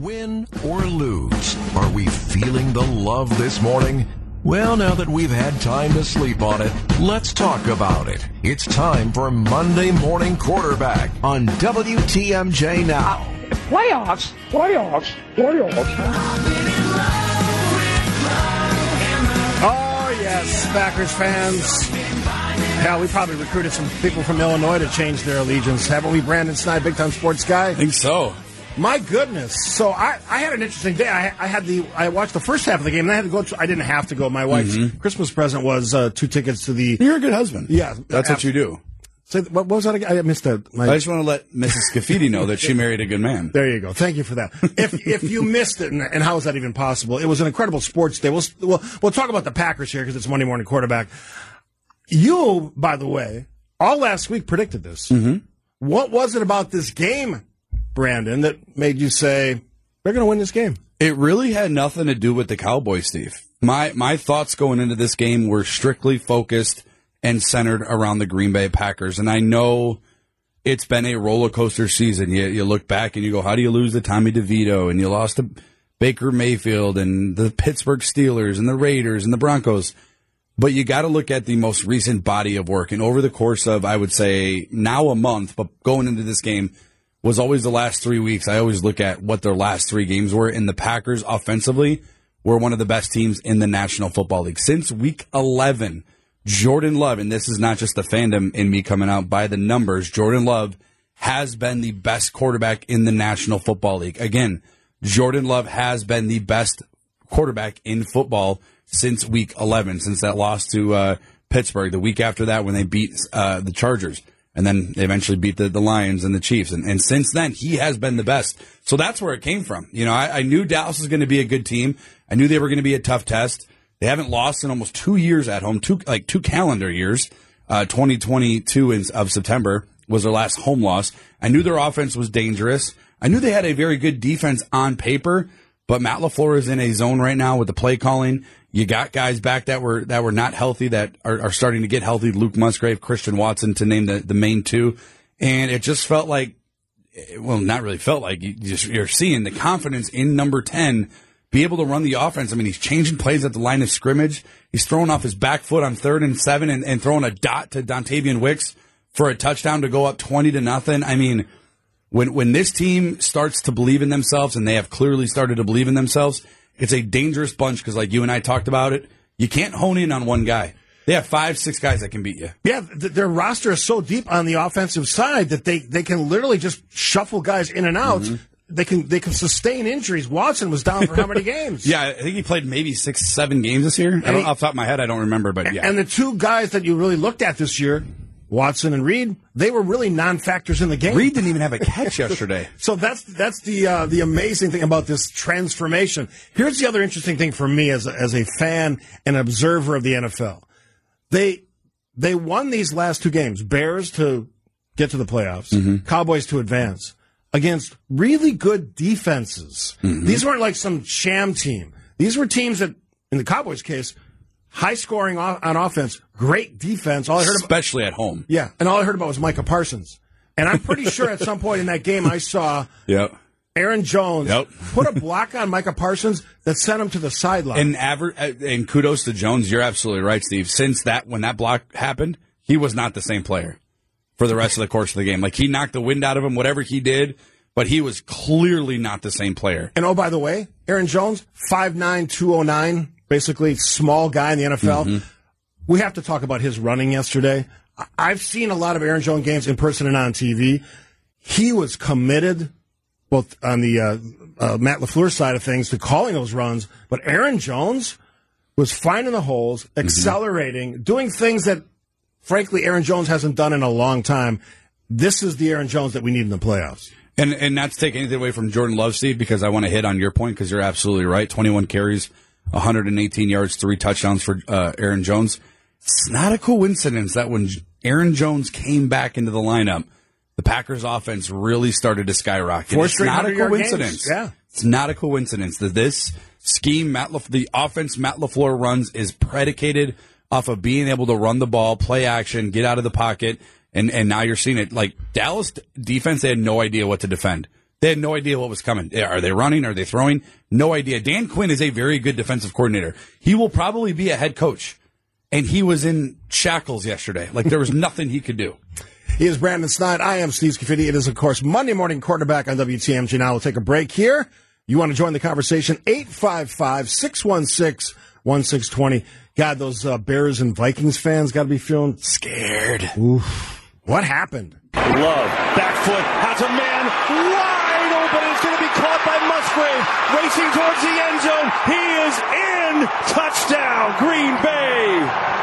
Win or lose, are we feeling the love this morning? Well, now that we've had time to sleep on it, let's talk about it. It's time for Monday Morning Quarterback on WTMJ Now. Playoffs, playoffs, playoffs. Oh, yes, Packers fans. Hell, we probably recruited some people from Illinois to change their allegiance. Haven't we, Brandon Sneide, big time sports guy? I think so. My goodness! So I, I had an interesting day. I, I had the I watched the first half of the game, and I had to go. To, I didn't have to go. My wife's Christmas present was uh, two tickets to the. You're a good husband. Yeah, That's what you do. Say, what was that? Again? I missed that. My, I just want to let Mrs. Scaffidi know that she married a good man. There you go. Thank you for that. If if you missed it, and, and how is that even possible? It was an incredible sports day. We'll we'll, we'll talk about the Packers here because it's Monday morning quarterback. You, by the way, all last week predicted this. Mm-hmm. What was it about this game, Brandon, that made you say they're going to win this game? It really had nothing to do with the Cowboys, Steve. My my thoughts going into this game were strictly focused and centered around the Green Bay Packers. And I know it's been a roller coaster season. You, you look back and you go, how do you lose to Tommy DeVito? And you lost to Baker Mayfield and the Pittsburgh Steelers and the Raiders and the Broncos. But you got to look at the most recent body of work. And over the course of, I would say, now a month, but going into this game was always the last three weeks. I always look at what their last three games were. And the Packers offensively were one of the best teams in the National Football League. Since week 11, Jordan Love, and this is not just the fandom in me coming out by the numbers, Jordan Love has been the best quarterback in the National Football League. Again, Jordan Love has been the best quarterback in football since week 11, since that loss to uh, Pittsburgh. The week after that, when they beat uh, the Chargers, and then they eventually beat the, the Lions and the Chiefs. And, and since then, he has been the best. So that's where it came from. You know, I, I knew Dallas was going to be a good team. I knew they were going to be a tough test. They haven't lost in almost two years at home, two like two calendar years. Uh, 2022 in, of September was their last home loss. I knew their offense was dangerous. I knew they had a very good defense on paper, but Matt LaFleur is in a zone right now with the play calling. You got guys back that were that were not healthy that are, are starting to get healthy. Luke Musgrave, Christian Watson, to name the, the main two, and it just felt like, well, not really felt like you just you're seeing the confidence in number ten be able to run the offense. I mean, he's changing plays at the line of scrimmage. He's throwing off his back foot on third and seven and, and throwing a dot to Dontayvion Wicks for a touchdown to go up 20 to nothing. I mean, when, when this team starts to believe in themselves and they have clearly started to believe in themselves, it's a dangerous bunch because like you and I talked about it, you can't hone in on one guy. They have five, six guys that can beat you. Yeah, th- their roster is so deep on the offensive side that they, they can literally just shuffle guys in and out. Mm-hmm. They can they can sustain injuries. Watson was down for how many games? Yeah, I think he played maybe six, seven games this year. I don't, he- off the top of my head, I don't remember, but yeah. And the two guys that you really looked at this year, Watson and Reed, they were really non-factors in the game. Reed didn't even have a catch yesterday. So that's that's the uh, the amazing thing about this transformation. Here's the other interesting thing for me as a, as a fan and observer of the NFL. They they won these last two games. Bears to get to the playoffs, Cowboys to advance against really good defenses. These weren't like some sham team. These were teams that, in the Cowboys' case, high scoring on offense, great defense. All I heard about, Especially at home. yeah, and all I heard about was Micah Parsons. And I'm pretty sure at some point in that game I saw Yep. Aaron Jones Yep. put a block on Micah Parsons that sent him to the sideline. And aver- uh, and kudos to Jones. You're absolutely right, Steve. Since that when that block happened, he was not the same player for the rest of the course of the game. Like he knocked the wind out of him, whatever he did, but he was clearly not the same player. And oh, by the way, Aaron Jones, 5'9", 209, basically small guy in the NFL. Mm-hmm. We have to talk about his running yesterday. I've seen a lot of Aaron Jones games in person and on TV. He was committed, both on the uh, uh, Matt LaFleur side of things, to calling those runs. But Aaron Jones was finding the holes, Mm-hmm. accelerating, doing things that, frankly, Aaron Jones hasn't done in a long time. This is the Aaron Jones that we need in the playoffs. And and not to take anything away from Jordan Love, Steve, because I want to hit on your point because you're absolutely right. 21 carries, 118 yards, three touchdowns for uh, Aaron Jones. It's not a coincidence that when Aaron Jones came back into the lineup, the Packers offense really started to skyrocket. Four it's not a coincidence. Yeah. It's not a coincidence that this scheme, Matt Laf- the offense Matt LaFleur runs is predicated off of being able to run the ball, play action, get out of the pocket, and, and now you're seeing it. Like Dallas defense, they had no idea what to defend. They had no idea what was coming. Are they running? Are they throwing? No idea. Dan Quinn is a very good defensive coordinator. He will probably be a head coach. And he was in shackles yesterday. Like there was nothing he could do. He is Brandon Sneide. I am Steve Scaffidi. It is, of course, Monday morning quarterback on WTMJ. Now we'll take a break here. You want to join the conversation? 855 616 1620. God, those uh, Bears and Vikings fans got to be feeling scared. Oof. What happened? Love, back foot, has a man wide open. It's going to be caught by Musgrave, racing towards the end zone. He is in. Touchdown, Green Bay.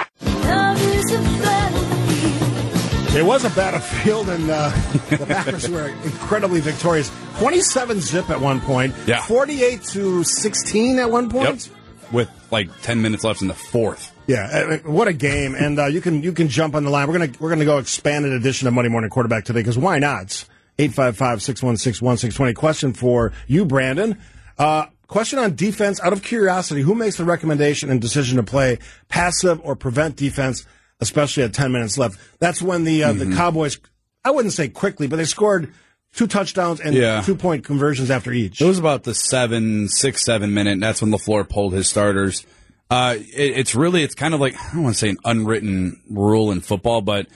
It was a battlefield, and uh, the Packers were incredibly victorious. 27 zip at one point. Yeah. 48 to 16 at one point. Yep. With like 10 minutes left in the fourth. Yeah, uh, what a game! And uh, you can you can jump on the line. We're gonna we're gonna go expanded edition of Monday Morning Quarterback today because why not? 855-616-1620. Question for you, Brandon. Uh, question on defense. Out of curiosity, who makes the recommendation and decision to play passive or prevent defense, especially at 10 minutes left? That's when the uh, Mm-hmm. the Cowboys. I wouldn't say quickly, but they scored two touchdowns and Yeah. two point conversions after each. It was about the seven, six, seven minute. That's when LaFleur pulled his starters. Uh, it, it's really, it's kind of like I don't want to say an unwritten rule in football, but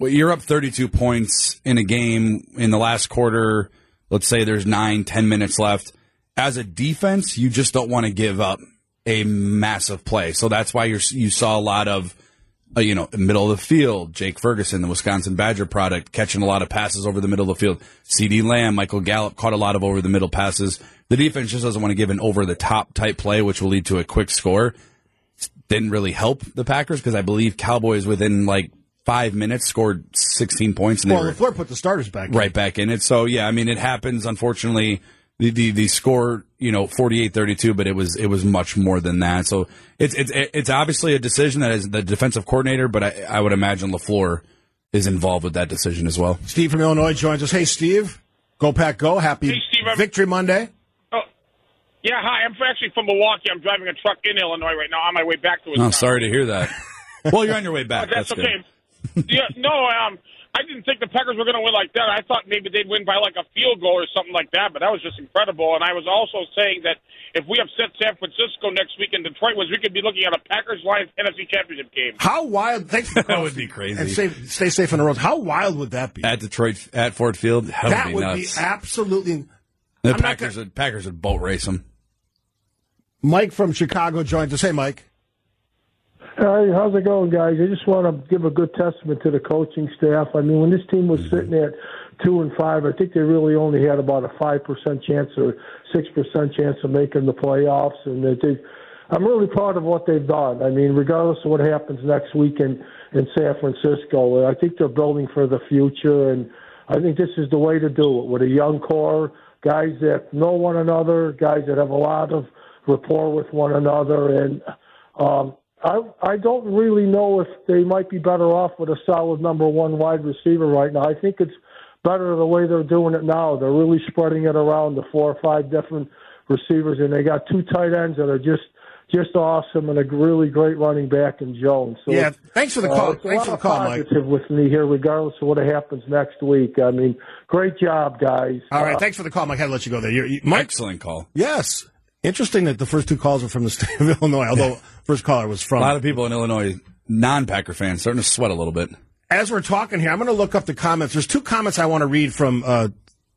well, you're up 32 points in a game in the last quarter. Let's say there's nine, ten minutes left. As a defense, you just don't want to give up a massive play. So that's why you're, you saw a lot of, uh, you know, middle of the field. Jake Ferguson, the Wisconsin Badger product, catching a lot of passes over the middle of the field. CeeDee Lamb, Michael Gallup caught a lot of over the middle passes. The defense just doesn't want to give an over the top type play, which will lead to a quick score. Didn't really help the Packers because I believe Cowboys within like five minutes scored 16 points and they well, were LaFleur put the starters back. in. right back in it. So yeah, I mean, it happens. Unfortunately, the the, the score, you know, 48-32, but it was it was much more than that. So it's it's it's obviously a decision that is the defensive coordinator, but I, I would imagine LaFleur is involved with that decision as well. Steve from Illinois joins us. Hey, Steve. Go Pack, go! Happy Hey, Steve, I'm- Victory Monday. Oh, yeah, hi. I'm actually from Milwaukee. I'm driving a truck in Illinois right now on my way back to Oh, Wisconsin. sorry to hear that. well, you're on your way back. But that's, That's, okay. good. Yeah, no, um, I didn't think the Packers were going to win like that. I thought maybe they'd win by like a field goal or something like that, but that was just incredible. And I was also saying that if we upset San Francisco next week in Detroit, was we could be looking at a Packers Lions NFC Championship game. How wild! Thanks for That would be crazy. And stay, stay safe on the road. How wild would that be? At Detroit, at Ford Field, that, that would be would be absolutely. the I'm not Packers, would, Packers would boat race them. Mike from Chicago joins us. Hey, Mike. Hey, how's it going, guys? I just want to give a good testament to the coaching staff. I mean, when this team was sitting at two and five, I think they really only had about a five percent chance or six percent chance of making the playoffs, and that they. I'm really proud of what they've done. I mean, regardless of what happens next week in in San Francisco, I think they're building for the future, and I think this is the way to do it with a young core, guys that know one another, guys that have a lot of rapport with one another, and um, I I don't really know if they might be better off with a solid number one wide receiver right now. I think it's better the way they're doing it now. They're really spreading it around the four or five different receivers, and they got two tight ends that are just just awesome and a really great running back in Jones. So Yeah, thanks for the call. uh, it's a Thanks lot for the of call, Mike. positive with me here, regardless of what happens next week. I mean, great job, guys. All right, Uh, thanks for the call, Mike. I had to let you go there. You're, you, Mike, Excellent call. yes. Interesting that the first two calls were from the state of Illinois, although first caller was from. A lot of people in Illinois, non-Packer fans, starting to sweat a little bit. As we're talking here, I'm going to look up the comments. There's two comments I want to read from uh,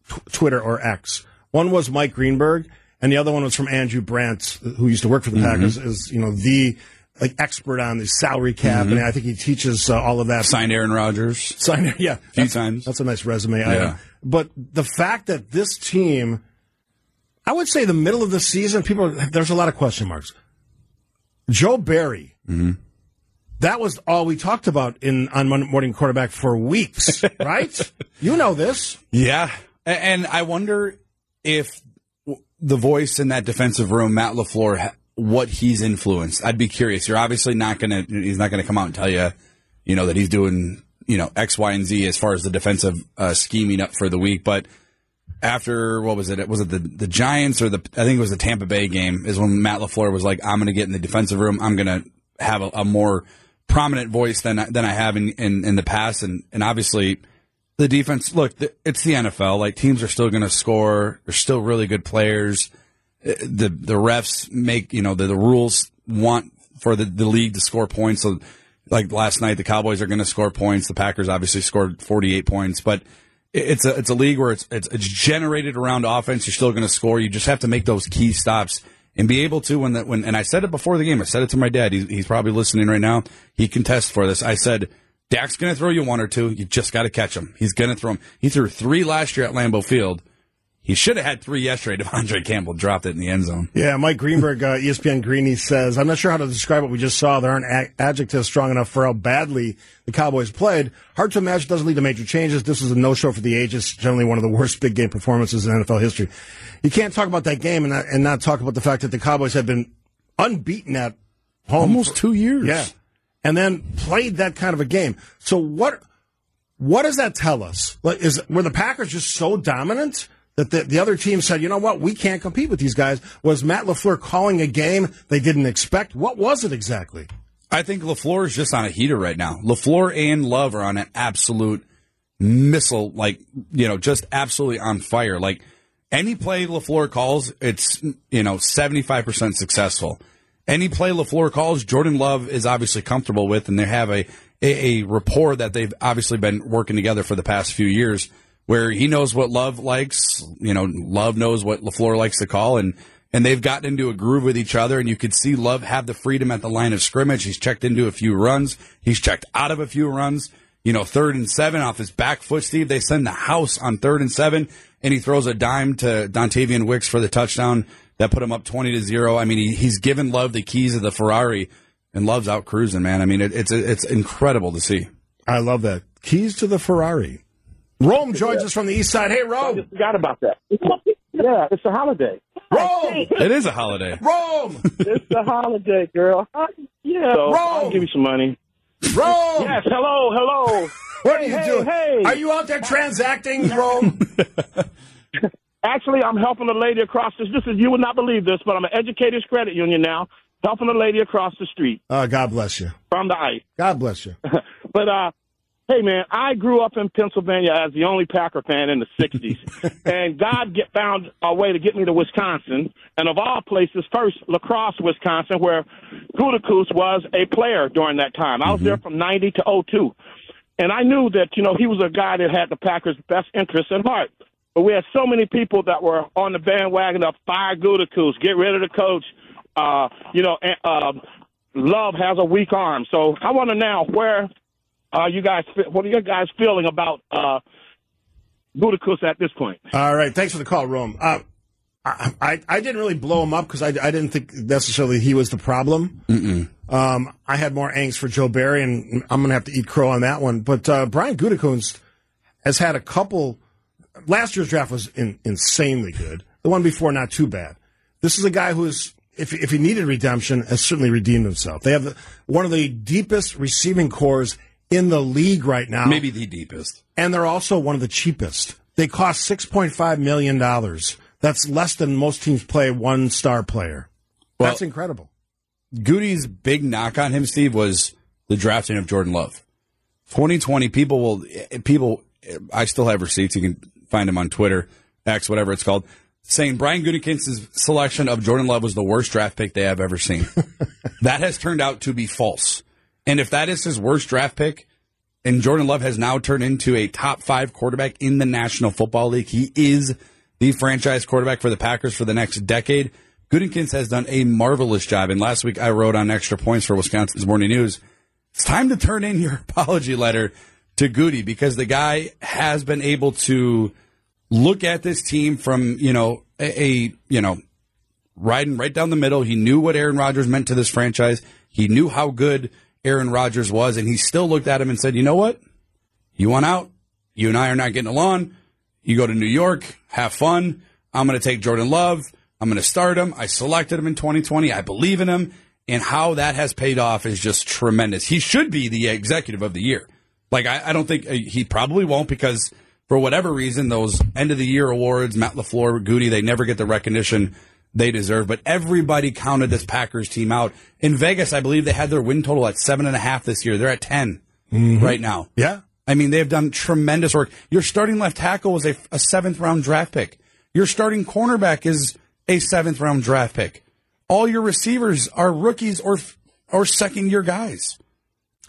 tw- Twitter or X. One was Mike Greenberg, and the other one was from Andrew Brandt, who used to work for the Packers, is you know the like expert on the salary cap, and I think he teaches uh, all of that. Signed Aaron Rodgers. Sign, yeah, few that's, times. That's a nice resume. Yeah. item. But the fact that this team, I would say, the middle of the season, people there's a lot of question marks. Joe Barry, Mm-hmm. that was all we talked about in on Monday Morning Quarterback for weeks, right? you know this. Yeah, and I wonder if the voice in that defensive room, Matt LaFleur, what he's influenced. I'd be curious. You're obviously not gonna. He's not gonna come out and tell you, you know, that he's doing, you know, X, Y, and Z as far as the defensive uh, scheming up for the week. But after what was it? Was it the the Giants or the? I think it was the Tampa Bay game. Is when Matt LaFleur was like, "I'm gonna get in the defensive room. I'm gonna have a, a more prominent voice than than I have in, in in the past." And and obviously the defense. Look, it's the NFL. Like teams are still going to score. They're still really good players. Uh, the the refs make you know the, the rules want for the, the league to score points. So, like last night, the Cowboys are going to score points. The Packers obviously scored 48 points, but it's a it's a league where it's it's, it's generated around offense. You're still going to score. You just have to make those key stops and be able to when that when and I said it before the game. I said it to my dad. He's, he's probably listening right now. He can test for this. I said Dak's going to throw you one or two. You just got to catch him. He's going to throw him. He threw three last year at Lambeau Field. He should have had three yesterday. De'Vondre Campbell dropped it in the end zone. Yeah, Mike Greenberg, uh, ESPN Greeny says, I'm not sure how to describe what we just saw. There aren't a- adjectives strong enough for how badly the Cowboys played. Hard to imagine doesn't lead to major changes. This is a no-show for the ages. Generally one of the worst big game performances in NFL history. You can't talk about that game and not, and not talk about the fact that the Cowboys have been unbeaten at home. Almost for, two years. Yeah. And then played that kind of a game. So what, what does that tell us? Is, were the Packers just so dominant? That the, the other team said, you know what, we can't compete with these guys. Was Matt LaFleur calling a game they didn't expect? What was it exactly? I think LaFleur is just on a heater right now. LaFleur and Love are on an absolute missile, like, you know, just absolutely on fire. Like, any play LaFleur calls, it's, you know, 75% successful. Any play LaFleur calls, Jordan Love is obviously comfortable with, and they have a, a, a rapport that they've obviously been working together for the past few years where he knows what Love likes. You know, Love knows what LaFleur likes to call, and and they've gotten into a groove with each other. And you could see Love have the freedom at the line of scrimmage. He's checked into a few runs. He's checked out of a few runs. You know, third and seven off his back foot, Steve. They send the house on third and seven, and he throws a dime to Dontayvion Wicks for the touchdown that put him up twenty to zero. I mean, he, he's given Love the keys of the Ferrari, and Love's out cruising, man. I mean, it, it's it's incredible to see. I love that keys to the Ferrari. Rome joins yeah. us from the east side. Hey, Rome. I just forgot about that. yeah, it's a holiday. Rome. It is a holiday. Rome. it's a holiday, girl. Yeah. So Rome. I'll give you some money. Rome. Yes. Hello. Hello. What hey, are you hey, doing? Hey. Are you out there transacting, Rome? Actually, I'm helping a lady across this. This is you would not believe this, but I'm an educators credit union now, helping a lady across the street. Uh, God bless you. From the ice. God bless you. but uh, Hey man, I grew up in Pennsylvania as the only Packer fan in the '60s, and God get, found a way to get me to Wisconsin, and of all places, first La Crosse, Wisconsin, where Gutekunst was a player during that time. I was mm-hmm. there from '90 to '02, and I knew that you know he was a guy that had the Packers' best interests in heart. But we had so many people that were on the bandwagon of fire Gutekunst, get rid of the coach. Uh, you know, and, uh, Love has a weak arm, so I want to now where uh, you guys, what are you guys feeling about uh, Gutekunst at this point? All right, thanks for the call, Rome. Uh, I, I, I didn't really blow him up because I, I didn't think necessarily he was the problem. Um, I had more angst for Joe Barry, and I'm going to have to eat crow on that one. But uh, Brian Gutekunst has had a couple. Last year's draft was in, insanely good. The one before, not too bad. This is a guy who's, if, if he needed redemption, has certainly redeemed himself. They have the, one of the deepest receiving corps in the league right now. Maybe the deepest. And they're also one of the cheapest. They cost $6.5 million. That's less than most teams play one star player. Well, That's incredible. Goody's big knock on him, Steve, was the drafting of Jordan Love. 2020, people will, people, I still have receipts. You can find them on Twitter, X, whatever it's called, saying Brian Gutekunst's selection of Jordan Love was the worst draft pick they have ever seen. that has turned out to be false. And if that is his worst draft pick, and Jordan Love has now turned into a top five quarterback in the National Football League, he is the franchise quarterback for the Packers for the next decade. Gutekunst has done a marvelous job. And last week I wrote on extra points for Wisconsin's Morning News. It's time to turn in your apology letter to Goody because the guy has been able to look at this team from, you know, a, a you know, riding right down the middle. He knew what Aaron Rodgers meant to this franchise. He knew how good Aaron Rodgers was, and he still looked at him and said, "You know what? You want out? You and I are not getting along. You go to New York, have fun. I'm going to take Jordan Love. I'm going to start him. I selected him in 2020. I believe in him, and how that has paid off is just tremendous. He should be the executive of the year. Like I, I don't think uh, he probably won't because." For whatever reason, those end of the year awards, Matt LaFleur, Goody, they never get the recognition they deserve. But everybody counted this Packers team out. In Vegas, I believe they had their win total at seven and a half this year. They're at 10 mm-hmm. right now. Yeah. I mean, they have done tremendous work. Your starting left tackle was a, a seventh round draft pick. Your starting cornerback is a seventh round draft pick. All your receivers are rookies or or second year guys,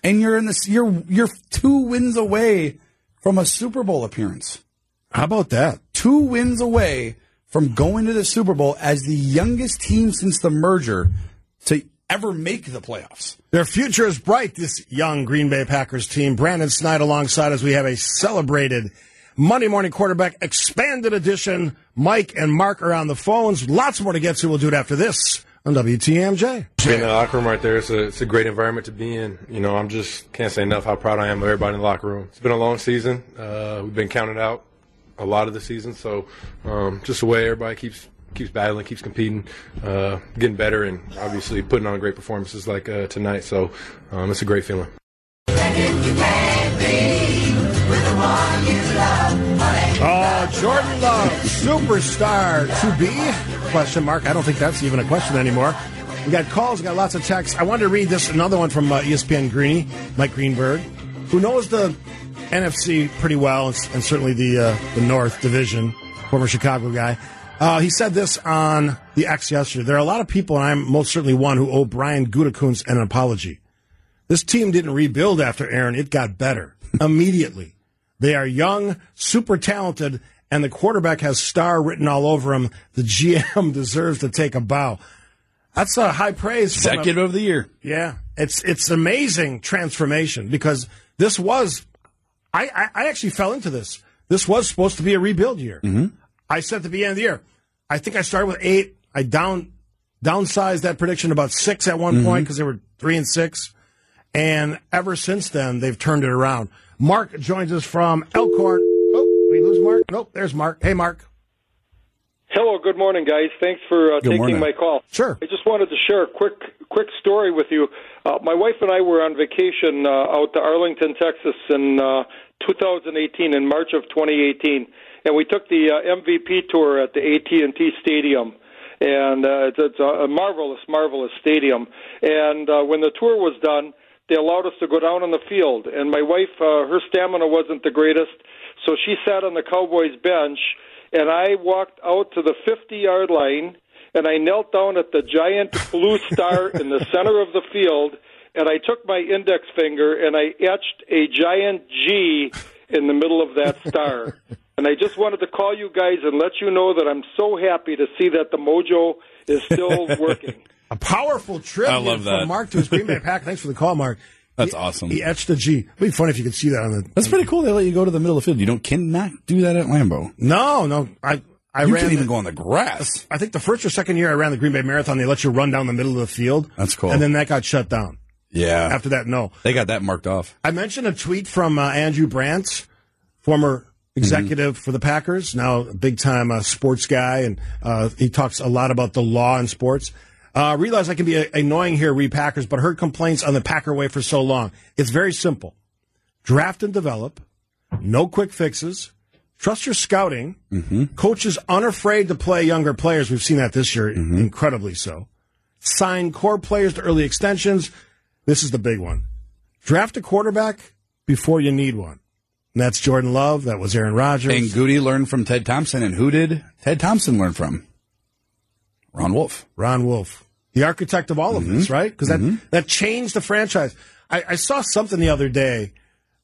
and you're in this. You're you're two wins away from a Super Bowl appearance. How about that? Two wins away from going to the Super Bowl as the youngest team since the merger to ever make the playoffs. Their future is bright, this young Green Bay Packers team. Brandon Sneide alongside as we have a celebrated Monday morning quarterback expanded edition. Mike and Mark are on the phones. Lots more to get to. We'll do it after this on WTMJ. Being in the locker room right there, it's a, it's a great environment to be in. You know, I'm just can't say enough how proud I am of everybody in the locker room. It's been a long season. Uh, we've been counted out a lot of the season. So um, just the way everybody keeps keeps battling, keeps competing, uh, getting better, and obviously putting on great performances like uh, tonight. So um, it's a great feeling. Oh, Jordan Love, superstar to be? Question mark. I don't think that's even a question anymore. We got calls, we got lots of texts. I wanted to read this another one from uh, ESPN Greeny, Mike Greenberg, who knows the NFC pretty well, and, and certainly the uh, the North Division, former Chicago guy. Uh, he said this on the X yesterday. There are a lot of people, and I'm most certainly one, who owe Brian Gutekunst an apology. This team didn't rebuild after Aaron; it got better immediately. They are young, super talented, and the quarterback has star written all over him. The GM deserves to take a bow. That's a high praise. Executive of the year. Yeah, it's it's amazing transformation because this was I, I, I, actually fell into this. This was supposed to be a rebuild year. Mm-hmm. I said at the beginning of the year, I think I started with eight. I down downsized that prediction about six at one mm-hmm. point because they were three and six. And ever since then, they've turned it around. Mark joins us from Elkhorn. Oh, we lose Mark? Nope, there's Mark. Hey, Mark. Hello, good morning, guys. Thanks for uh, taking morning. my call. Sure. I just wanted to share a quick quick story with you. Uh, my wife and I were on vacation uh, out to Arlington, Texas, in uh, 2018, in March of 2018, and we took the uh, MVP tour at the AT&T Stadium. And uh, it's, it's a marvelous, marvelous stadium. And uh, when the tour was done, they allowed us to go down on the field. And my wife, uh, her stamina wasn't the greatest, so she sat on the Cowboys bench. And I walked out to the 50 yard line and I knelt down at the giant blue star in the center of the field and I took my index finger and I etched a giant G in the middle of that star. and I just wanted to call you guys and let you know that I'm so happy to see that the mojo is still working. A powerful trip I love that. from Mark to his Green Bay Pack. Thanks for the call, Mark. That's he, awesome. He etched a G. It'd be funny if you could see that on the. That's pretty cool. They let you go to the middle of the field. You don't cannot do that at Lambeau. No, no. I I you ran can't even the, go on the grass. I think the first or second year I ran the Green Bay Marathon, they let you run down the middle of the field. That's cool. And then that got shut down. Yeah. After that, no. They got that marked off. I mentioned a tweet from uh, Andrew Brandt, former executive for the Packers, now a big time uh, sports guy, and uh, he talks a lot about the law in sports. Uh, realize I can be a- annoying here, re Packers, but heard complaints on the Packer way for so long. It's very simple draft and develop, no quick fixes, trust your scouting. Coaches unafraid to play younger players. We've seen that this year, incredibly so. Sign core players to early extensions. This is the big one. Draft a quarterback before you need one. And that's Jordan Love. That was Aaron Rodgers. And Goody learned from Ted Thompson. And who did Ted Thompson learn from? Ron Wolf. Ron Wolf, the architect of all of this, mm-hmm. right? Because that, mm-hmm. that changed the franchise. I, I saw something the other day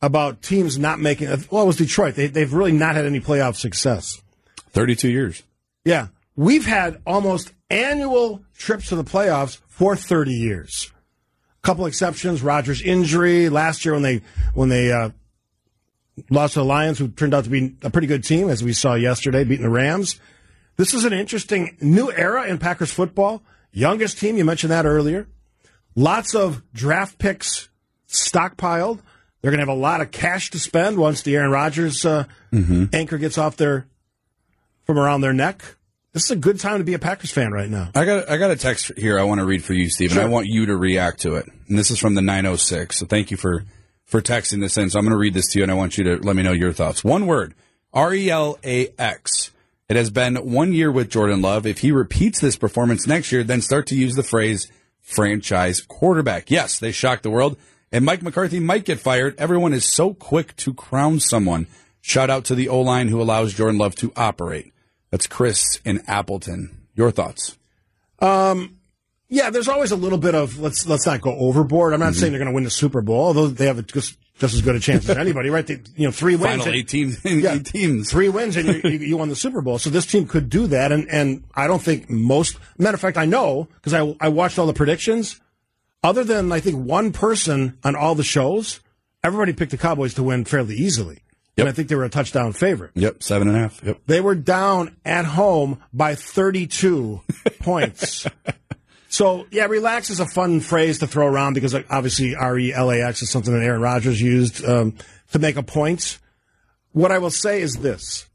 about teams not making, well, it was Detroit. They, they've really not had any playoff success. 32 years. Yeah. We've had almost annual trips to the playoffs for 30 years. Couple exceptions, Rodgers injury last year when they when they uh, lost to the Lions, who turned out to be a pretty good team, as we saw yesterday, beating the Rams. This is an interesting new era in Packers football. Youngest team, you mentioned that earlier. Lots of draft picks stockpiled. They're going to have a lot of cash to spend once the Aaron Rodgers uh, anchor gets off their from around their neck. This is a good time to be a Packers fan right now. I got I got a text here I want to read for you, Stephen. Sure. I want you to react to it. And this is from the 906. So thank you for for texting this in. So I'm going to read this to you and I want you to let me know your thoughts. One word. R E L A X. It has been one year with Jordan Love. If he repeats this performance next year, then start to use the phrase franchise quarterback. Yes, they shocked the world. and Mike McCarthy might get fired. Everyone is so quick to crown someone. Shout out to the O line who allows Jordan Love to operate. That's Chris in Appleton. Your thoughts? Um, yeah, there's always a little bit of let's let's not go overboard. I'm not saying they're going to win the Super Bowl, although they have a, just just as good a chance as anybody, right? They, you know, three wins, Final and- eight teams. Yeah. Eight teams. three wins, and you, you, you won the Super Bowl. So this team could do that, and and I don't think most. Matter of fact, I know because I I watched all the predictions. Other than I think one person on all the shows, everybody picked the Cowboys to win fairly easily, and I think they were a touchdown favorite. Yep, seven and a half. Yep. They were down at home by 32 points. So, yeah, relax is a fun phrase to throw around because obviously R E L A X is something that Aaron Rodgers used um, to make a point. What I will say is this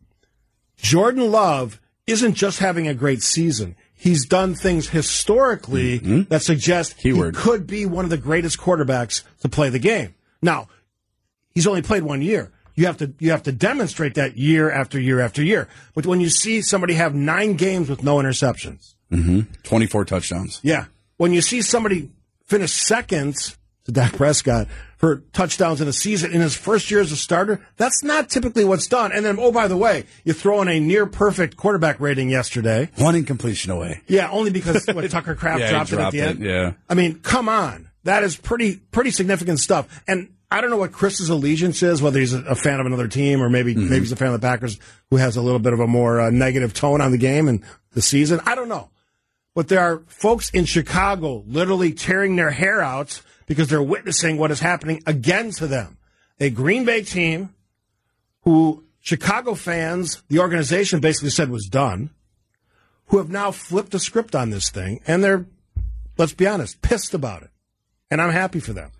Jordan Love isn't just having a great season. He's done things historically that suggest Keyword. he could be one of the greatest quarterbacks to play the game. Now, he's only played one year. You have to you have to demonstrate that year after year after year. But when you see somebody have nine games with no interceptions, hmm 24 touchdowns. yeah. When you see somebody finish second to Dak Prescott for touchdowns in a season in his first year as a starter, that's not typically what's done. And then, oh, by the way, you throw in a near perfect quarterback rating yesterday. One incompletion away. Yeah, only because what, Tucker Kraft Yeah, he dropped, it at the it, end. yeah. I mean, come on. That is pretty pretty significant stuff. And I don't know what Chris's allegiance is, whether he's a, fan of another team or maybe Mm-hmm. maybe he's a fan of the Packers who has a little bit of a more uh, negative tone on the game and the season. I don't know. But there are folks in Chicago literally tearing their hair out because they're witnessing what is happening again to them. A Green Bay team who Chicago fans, the organization basically said was done, who have now flipped the script on this thing, and they're, let's be honest, pissed about it. And I'm happy for them.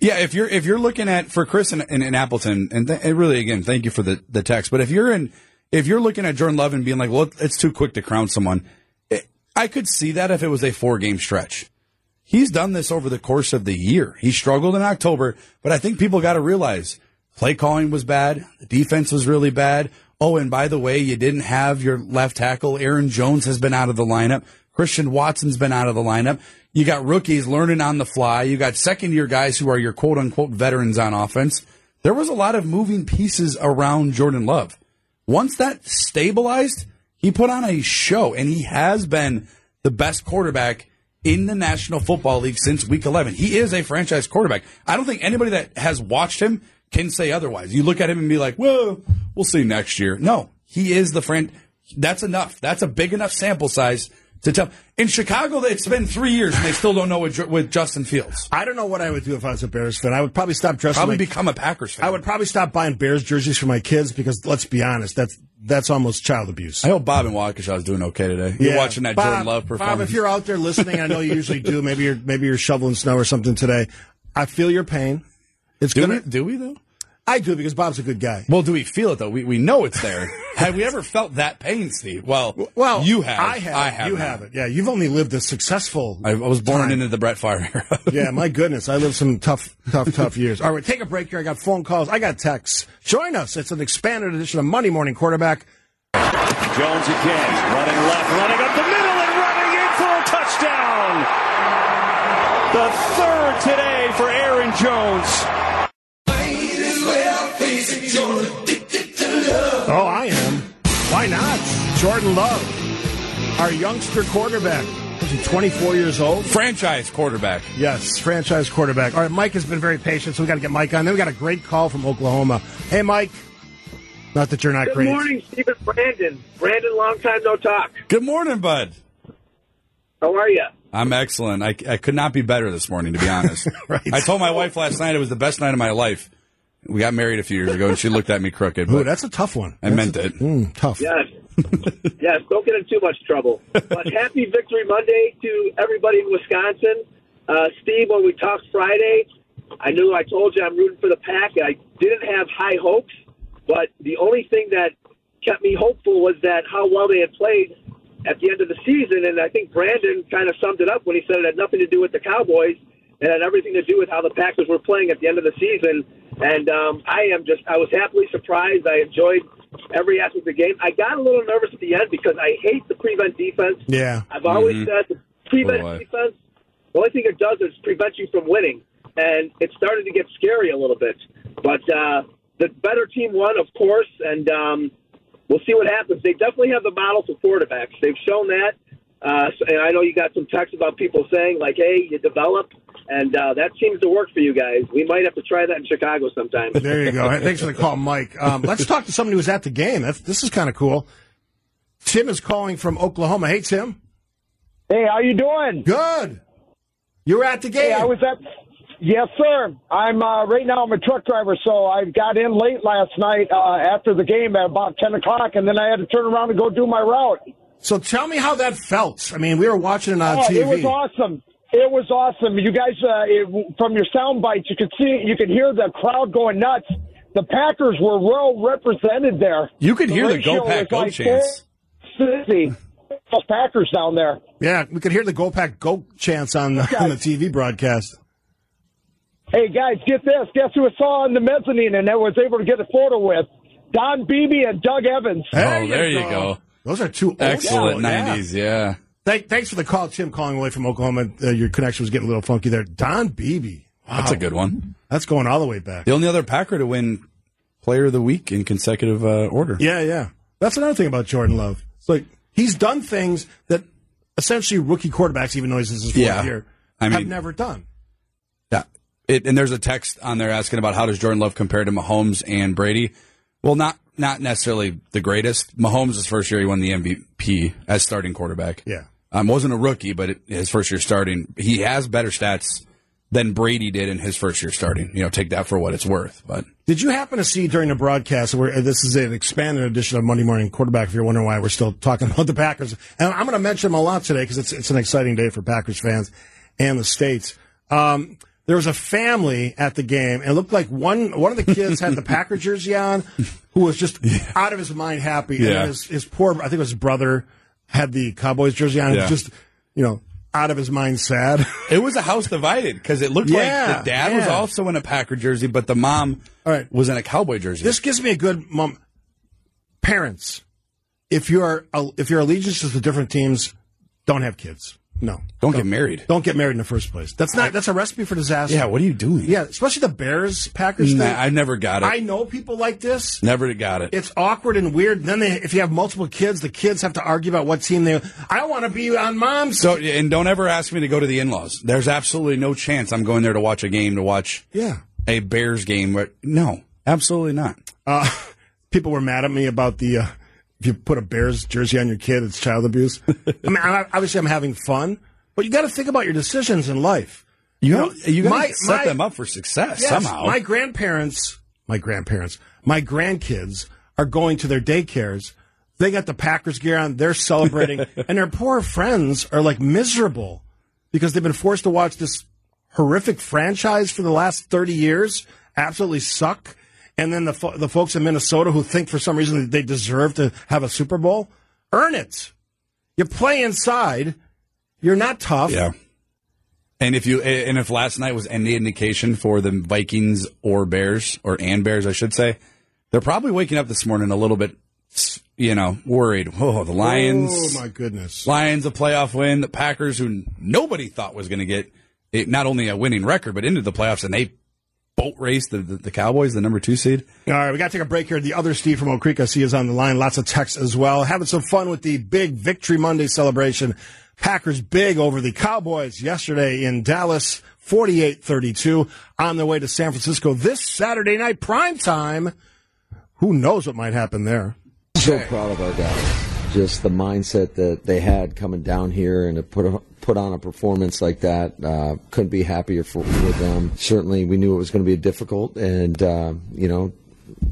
Yeah, if you're if you're looking at for Chris in, in, in Appleton, and, th- and really again, thank you for the the text. But if you're in, if you're looking at Jordan Love and being like, well, it's too quick to crown someone, it, I could see that if it was a four game stretch. He's done this over the course of the year. He struggled in October, but I think people got to realize play calling was bad, the defense was really bad. Oh, and by the way, you didn't have your left tackle. Aaron Jones has been out of the lineup. Christian Watson's been out of the lineup. You got rookies learning on the fly. You got second year guys who are your quote unquote veterans on offense. There was a lot of moving pieces around Jordan Love. Once that stabilized, he put on a show and he has been the best quarterback in the National Football League since week 11. He is a franchise quarterback. I don't think anybody that has watched him can say otherwise. You look at him and be like, well, we'll see next year. No, he is the friend. That's enough. That's a big enough sample size to tell. In Chicago, it's been three years and they still don't know with, Ju- with Justin Fields. I don't know what I would do if I was a Bears fan. I would probably stop dressing. Probably my- become a Packers fan. I would probably stop buying Bears jerseys for my kids because let's be honest, that's that's almost child abuse. I hope Bob and Waukesha is doing okay today. You're Yeah. watching that Bob, Jordan Love performance. Bob, if you're out there listening, I know you usually do. Maybe you're maybe you're shoveling snow or something today. I feel your pain. It's do, gonna. we, do we though? I do because Bob's a good guy. Well, do we feel it though? We, we know it's there. have we ever felt that pain, Steve? Well, Well, you have. I have. I have. You have it. Yeah, you've only lived a successful. I, I was born time. into the Brett Favre era. yeah, my goodness, I lived some tough, tough, tough years. All right, take a break here. I got phone calls. I got texts. Join us. It's an expanded edition of Monday Morning Quarterback. Jones again, running left, running up the middle, and running in for a touchdown. The third today for Aaron Jones. Oh, I am. Why not? Jordan Love, our youngster quarterback. Was he 24 years old? Franchise quarterback. Yes, franchise quarterback. All right, Mike has been very patient, so we got to get Mike on. Then we got a great call from Oklahoma. Hey, Mike. Not that you're not crazy. Good great. morning, Stephen Brandon. Brandon, long time no talk. Good morning, bud. How are you? I'm excellent. I, I could not be better this morning, to be honest. Right. I told my wife last night it was the best night of my life. We got married a few years ago, and she looked at me crooked. Ooh, that's a tough one. I That's meant a- it. Mm, tough. Yes. yes, don't get in too much trouble. But happy Victory Monday to everybody in Wisconsin. Uh, Steve, when we talked Friday, I knew I told you I'm rooting for the pack. I didn't have high hopes, but the only thing that kept me hopeful was that how well they had played at the end of the season. And I think Brandon kind of summed it up when he said it had nothing to do with the Cowboys. It had everything to do with how the Packers were playing at the end of the season. And um, I am just, I was happily surprised. I enjoyed every aspect of the game. I got a little nervous at the end because I hate the prevent defense. Yeah. I've always Mhm. said the prevent Boy. defense, the only thing it does is prevent you from winning. and it started to get scary a little bit. But uh, the better team won, of course, and um, we'll see what happens. They definitely have the model for quarterbacks. They've shown that. Uh, so- and I know you got some texts about people saying like, "Hey, you develop," and uh, that seems to work for you guys. We might have to try that in Chicago sometime. There you go. Thanks for the call, Mike. Um, let's talk to somebody who was at the game. That's, this is kind of cool. Tim is calling from Oklahoma. Hey, Tim. Hey, how you doing? Good. You were at the game. Hey, I was at. Yes, sir. I'm uh, right now. I'm a truck driver, so I got in late last night uh, after the game at about ten o'clock, and then I had to turn around and go do my route. So tell me how that felt. I mean, we were watching it on oh, TV. It was awesome. It was awesome. You guys, uh, it, from your sound bites, you could see, you could hear the crowd going nuts. The Packers were well represented there. You could hear the Go Pack Go like chants. 460. Those Packers down there. Yeah, we could hear the Go Pack Go chants on the, on the TV broadcast. Hey guys, get this. Guess who I saw on the mezzanine and I was able to get a photo with? Don Beebe and Doug Evans. oh, there you go. Those are two Excellent school, yeah. 90s, yeah. Thank, thanks for the call, Tim, calling away from Oklahoma. Uh, your connection was getting a little funky there. Don Beebe. Wow. That's a good one. That's going all the way back. The only other Packer to win Player of the Week in consecutive uh, order. Yeah, yeah. That's another thing about Jordan Love. It's like he's done things that essentially rookie quarterbacks, even though he's his fourth Yeah. year, I have mean- never done. Yeah. It, and there's a text on there asking about how does Jordan Love compare to Mahomes and Brady? Well, not not necessarily the greatest. Mahomes' his first year he won the MVP as starting quarterback. Yeah. Um, wasn't a rookie, but it, his first year starting, he has better stats than Brady did in his first year starting. You know, take that for what it's worth. But Did you happen to see during the broadcast where this is an expanded edition of Monday Morning Quarterback? If you're wondering why we're still talking about the Packers, and I'm going to mention them a lot today because it's it's an exciting day for Packers fans and the states. Um, there was a family at the game, and it looked like one one of the kids had the Packer jersey on, who was just out of his mind happy. Yeah. And his his poor, I think it was his brother, had the Cowboys jersey on, Yeah. was just you know out of his mind sad. it was a house divided because it looked Yeah, like the dad was also in a Packer jersey, but the mom right. was in a Cowboy jersey. This gives me a good mom. Parents, if your if your allegiance is to different teams, don't have kids. No, Don't get married. Don't get married in the first place. That's not. That's a recipe for disaster. yeah, what are you doing? Yeah, especially the Bears Packers Nah, thing. I never got it. I know people like this. never got it. It's awkward and weird. Then they, if you have multiple kids, the kids have to argue about what team they. I want to be on mom's. So, and don't ever ask me to go to the in-laws. There's absolutely no chance I'm going there to watch a game to watch yeah. a Bears game. But no, absolutely not. Uh, people were mad at me about the. Uh, if you put a Bears jersey on your kid, it's child abuse. I mean, obviously, I'm having fun, but you got to think about your decisions in life. You know, you got my- to set my- them up for success Yes, somehow. My grandparents, my grandparents, my grandkids are going to their daycares. They got the Packers gear on. They're celebrating, and their poor friends are like miserable because they've been forced to watch this horrific franchise for the last thirty years. Absolutely suck. And then the fo- the folks in Minnesota who think for some reason that they deserve to have a Super Bowl, earn it. You play inside. You're not tough. yeah. And if you and if last night was any indication for the Vikings or Bears or and Bears, I should say, they're probably waking up this morning a little bit, you know, worried. Oh, the Lions. Oh my goodness. Lions a playoff win. The Packers, who nobody thought was going to get it, not only a winning record but into the playoffs, and they boat race the, the, the Cowboys, the number two seed. All right, we got to take a break here. The other Steve from Oak Creek, I see, is on the line. Lots of texts as well. Having some fun with the big Victory Monday celebration. Packers big over the Cowboys yesterday in Dallas, 48-32. On their way to San Francisco this Saturday night, prime time. Who knows what might happen there? So proud of our guys. Just the mindset that they had coming down here and to put a, put on a performance like that. Uh, couldn't be happier for with them. Certainly, we knew it was going to be difficult, and uh, you know,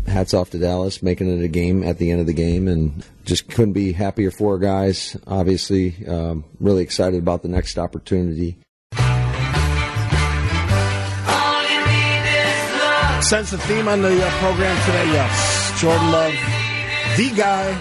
hats off to Dallas making it a game at the end of the game, and just couldn't be happier for our guys. Obviously, um, really excited about the next opportunity. Sense the theme on the uh, program today. Yes, Jordan Love, the guy,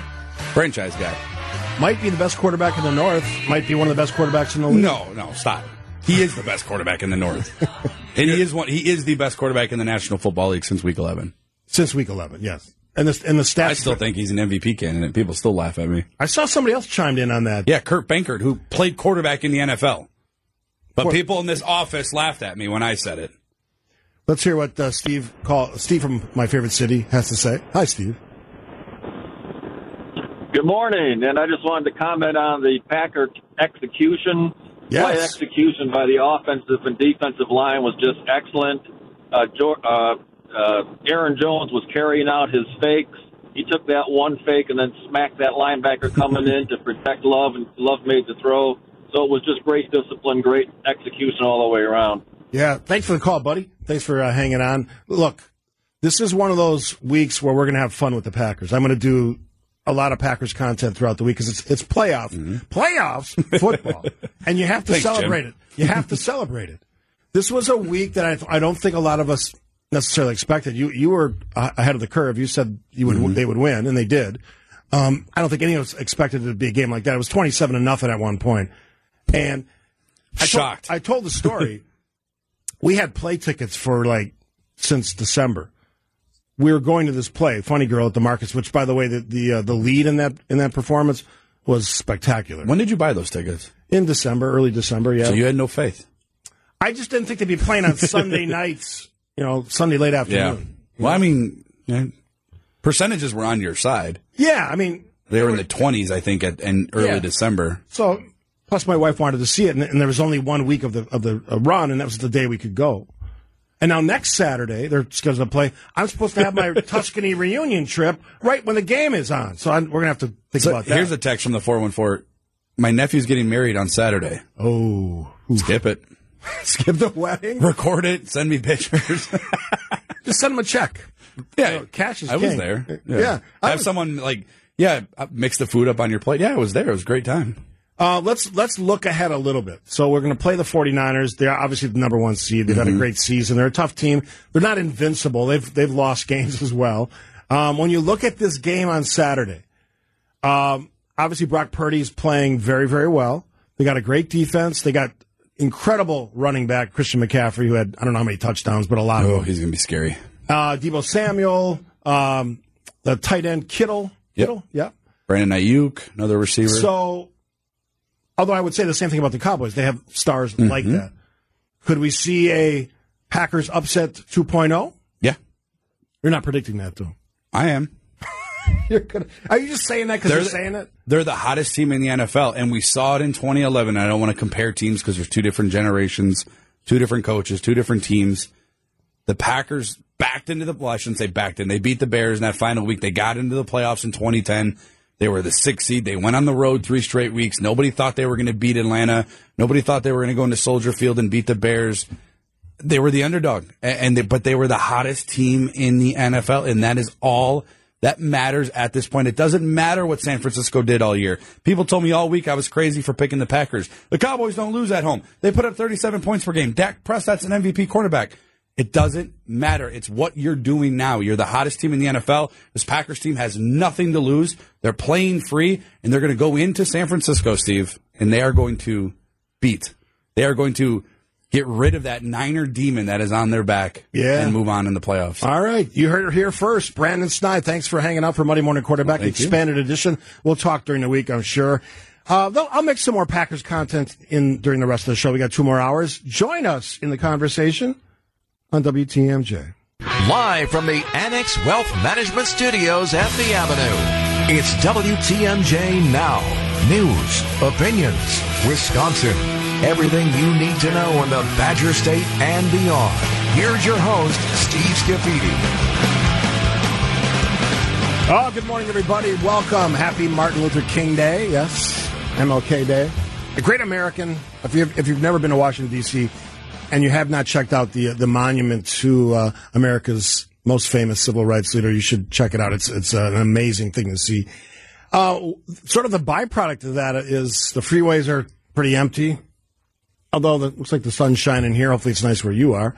Franchise guy. Might be the best quarterback in the North. Might be one of the best quarterbacks in the league. No, no, stop. He is the best quarterback in the North, and he is one. He is the best quarterback in the National Football League since Week 11. since week 11. Yes, and the and the stats. I still think he's an MVP candidate. People still laugh at me. I saw somebody else chimed in on that. Yeah, Kurt Benkert, who played quarterback in the NFL, but people in this office laughed at me when I said it. Let's hear what uh, Steve call Steve from my favorite city has to say. Hi, Steve. Good morning, and I just wanted to comment on the Packer execution. Yes. Play execution by the offensive and defensive line was just excellent. Uh, jo- uh, uh, Aaron Jones was carrying out his fakes. He took that one fake and then smacked that linebacker coming in to protect Love, and Love made the throw. So it was just great discipline, great execution all the way around. Yeah, thanks for the call, buddy. Thanks for uh, hanging on. Look, this is one of those weeks where we're going to have fun with the Packers. I'm going to do a lot of Packers content throughout the week because it's it's playoff playoffs football, and you have to Thanks, celebrate Jim. it. You have to celebrate it. This was a week that I th- I don't think a lot of us necessarily expected. You you were uh, ahead of the curve. You said you would they would win, and they did. Um, I don't think any of us expected it to be a game like that. It was 27 to nothing at one point, and I Shocked. Told, I told the story. we had play tickets for like since December. We were going to this play, Funny Girl at the Marcus, which, by the way, the the, uh, the lead in that in that performance was spectacular. When did you buy those tickets? In December, early December, yeah. So you had no faith. I just didn't think they'd be playing on Sunday nights. You know, Sunday late afternoon. Yeah. Well, I mean, percentages were on your side. Yeah, I mean, They were in the twenties, I think, at in early Yeah. December. So, plus my wife wanted to see it, and, and there was only one week of the of the uh, run, and that was the day we could go. And now next Saturday they're scheduled to play. I'm supposed to have my Tuscany reunion trip right when the game is on, so I'm, we're gonna have to think So about that. here's a text from the four one four. My nephew's getting married on Saturday. Oh, skip it. skip the wedding. Record it. Send me pictures. Just send him a check. yeah, cash is I was there. Yeah. I have was- someone like, yeah, uh, mix the food up on your plate. Yeah, I was there. It was a great time. Uh, let's let's look ahead a little bit. So we're going to play the 49ers. They're obviously the number one seed. They've had a great season. They're a tough team. They're not invincible. They've they've lost games as well. Um, when you look at this game on Saturday, um, obviously Brock Purdy is playing very very well. They got a great defense. They got incredible running back Christian McCaffrey, who had I don't know how many touchdowns, but a lot of Oh, he's gonna be scary. Uh, Deebo Samuel, um, the tight end Kittle. Yep. Kittle, yeah. Brandon Aiyuk, another receiver. So, although I would say the same thing about the Cowboys, they have stars Mm-hmm. like that. Could we see a Packers upset 2.0? yeah, You're not predicting that, though. I am. You're gonna, are you just saying that because you're the- saying it? They're the hottest team in the NFL, and we saw it in 2011. I don't want to compare teams because there's two different generations, two different coaches, two different teams. The Packers backed into the well, I shouldn't say backed in. They beat the Bears in that final week. They got into the playoffs in 2010. They were the sixth seed. They went on the road three straight weeks. Nobody thought they were going to beat Atlanta. Nobody thought they were going to go into Soldier Field and beat the Bears. They were the underdog, and they, but they were the hottest team in the NFL, and that is all that matters at this point. It doesn't matter what San Francisco did all year. People told me all week I was crazy for picking the Packers. The Cowboys don't lose at home. They put up 37 points per game. Dak Prescott's an MVP quarterback. It doesn't matter. It's what you're doing now. You're the hottest team in the NFL. This Packers team has nothing to lose. They're playing free, and they're going to go into San Francisco, Steve, and they are going to beat. They are going to get rid of that Niner demon that is on their back Yeah. and move on in the playoffs. All right. You heard it here first. Brandon Sneide, thanks for hanging out for Monday Morning Quarterback you. Expanded Edition. We'll talk during the week, I'm sure. Uh, though I'll make some more Packers content in during the rest of the show. We got two more hours. Join us in the conversation on WTMJ. Live from the Annex Wealth Management Studios at the Avenue. It's WTMJ Now. News, opinions, Wisconsin. Everything you need to know in the Badger State and beyond. Here's your host, Steve Scaffidi. Oh, good morning, everybody. Welcome. Happy Martin Luther King Day. Yes, MLK Day. A great American. If you've, if you've never been to Washington, D.C., and you have not checked out the the monument to uh, America's most famous civil rights leader, you should check it out. It's it's an amazing thing to see. Uh, sort of the byproduct of that is the freeways are pretty empty. Although it looks like the sun's shining here. Hopefully, it's nice where you are.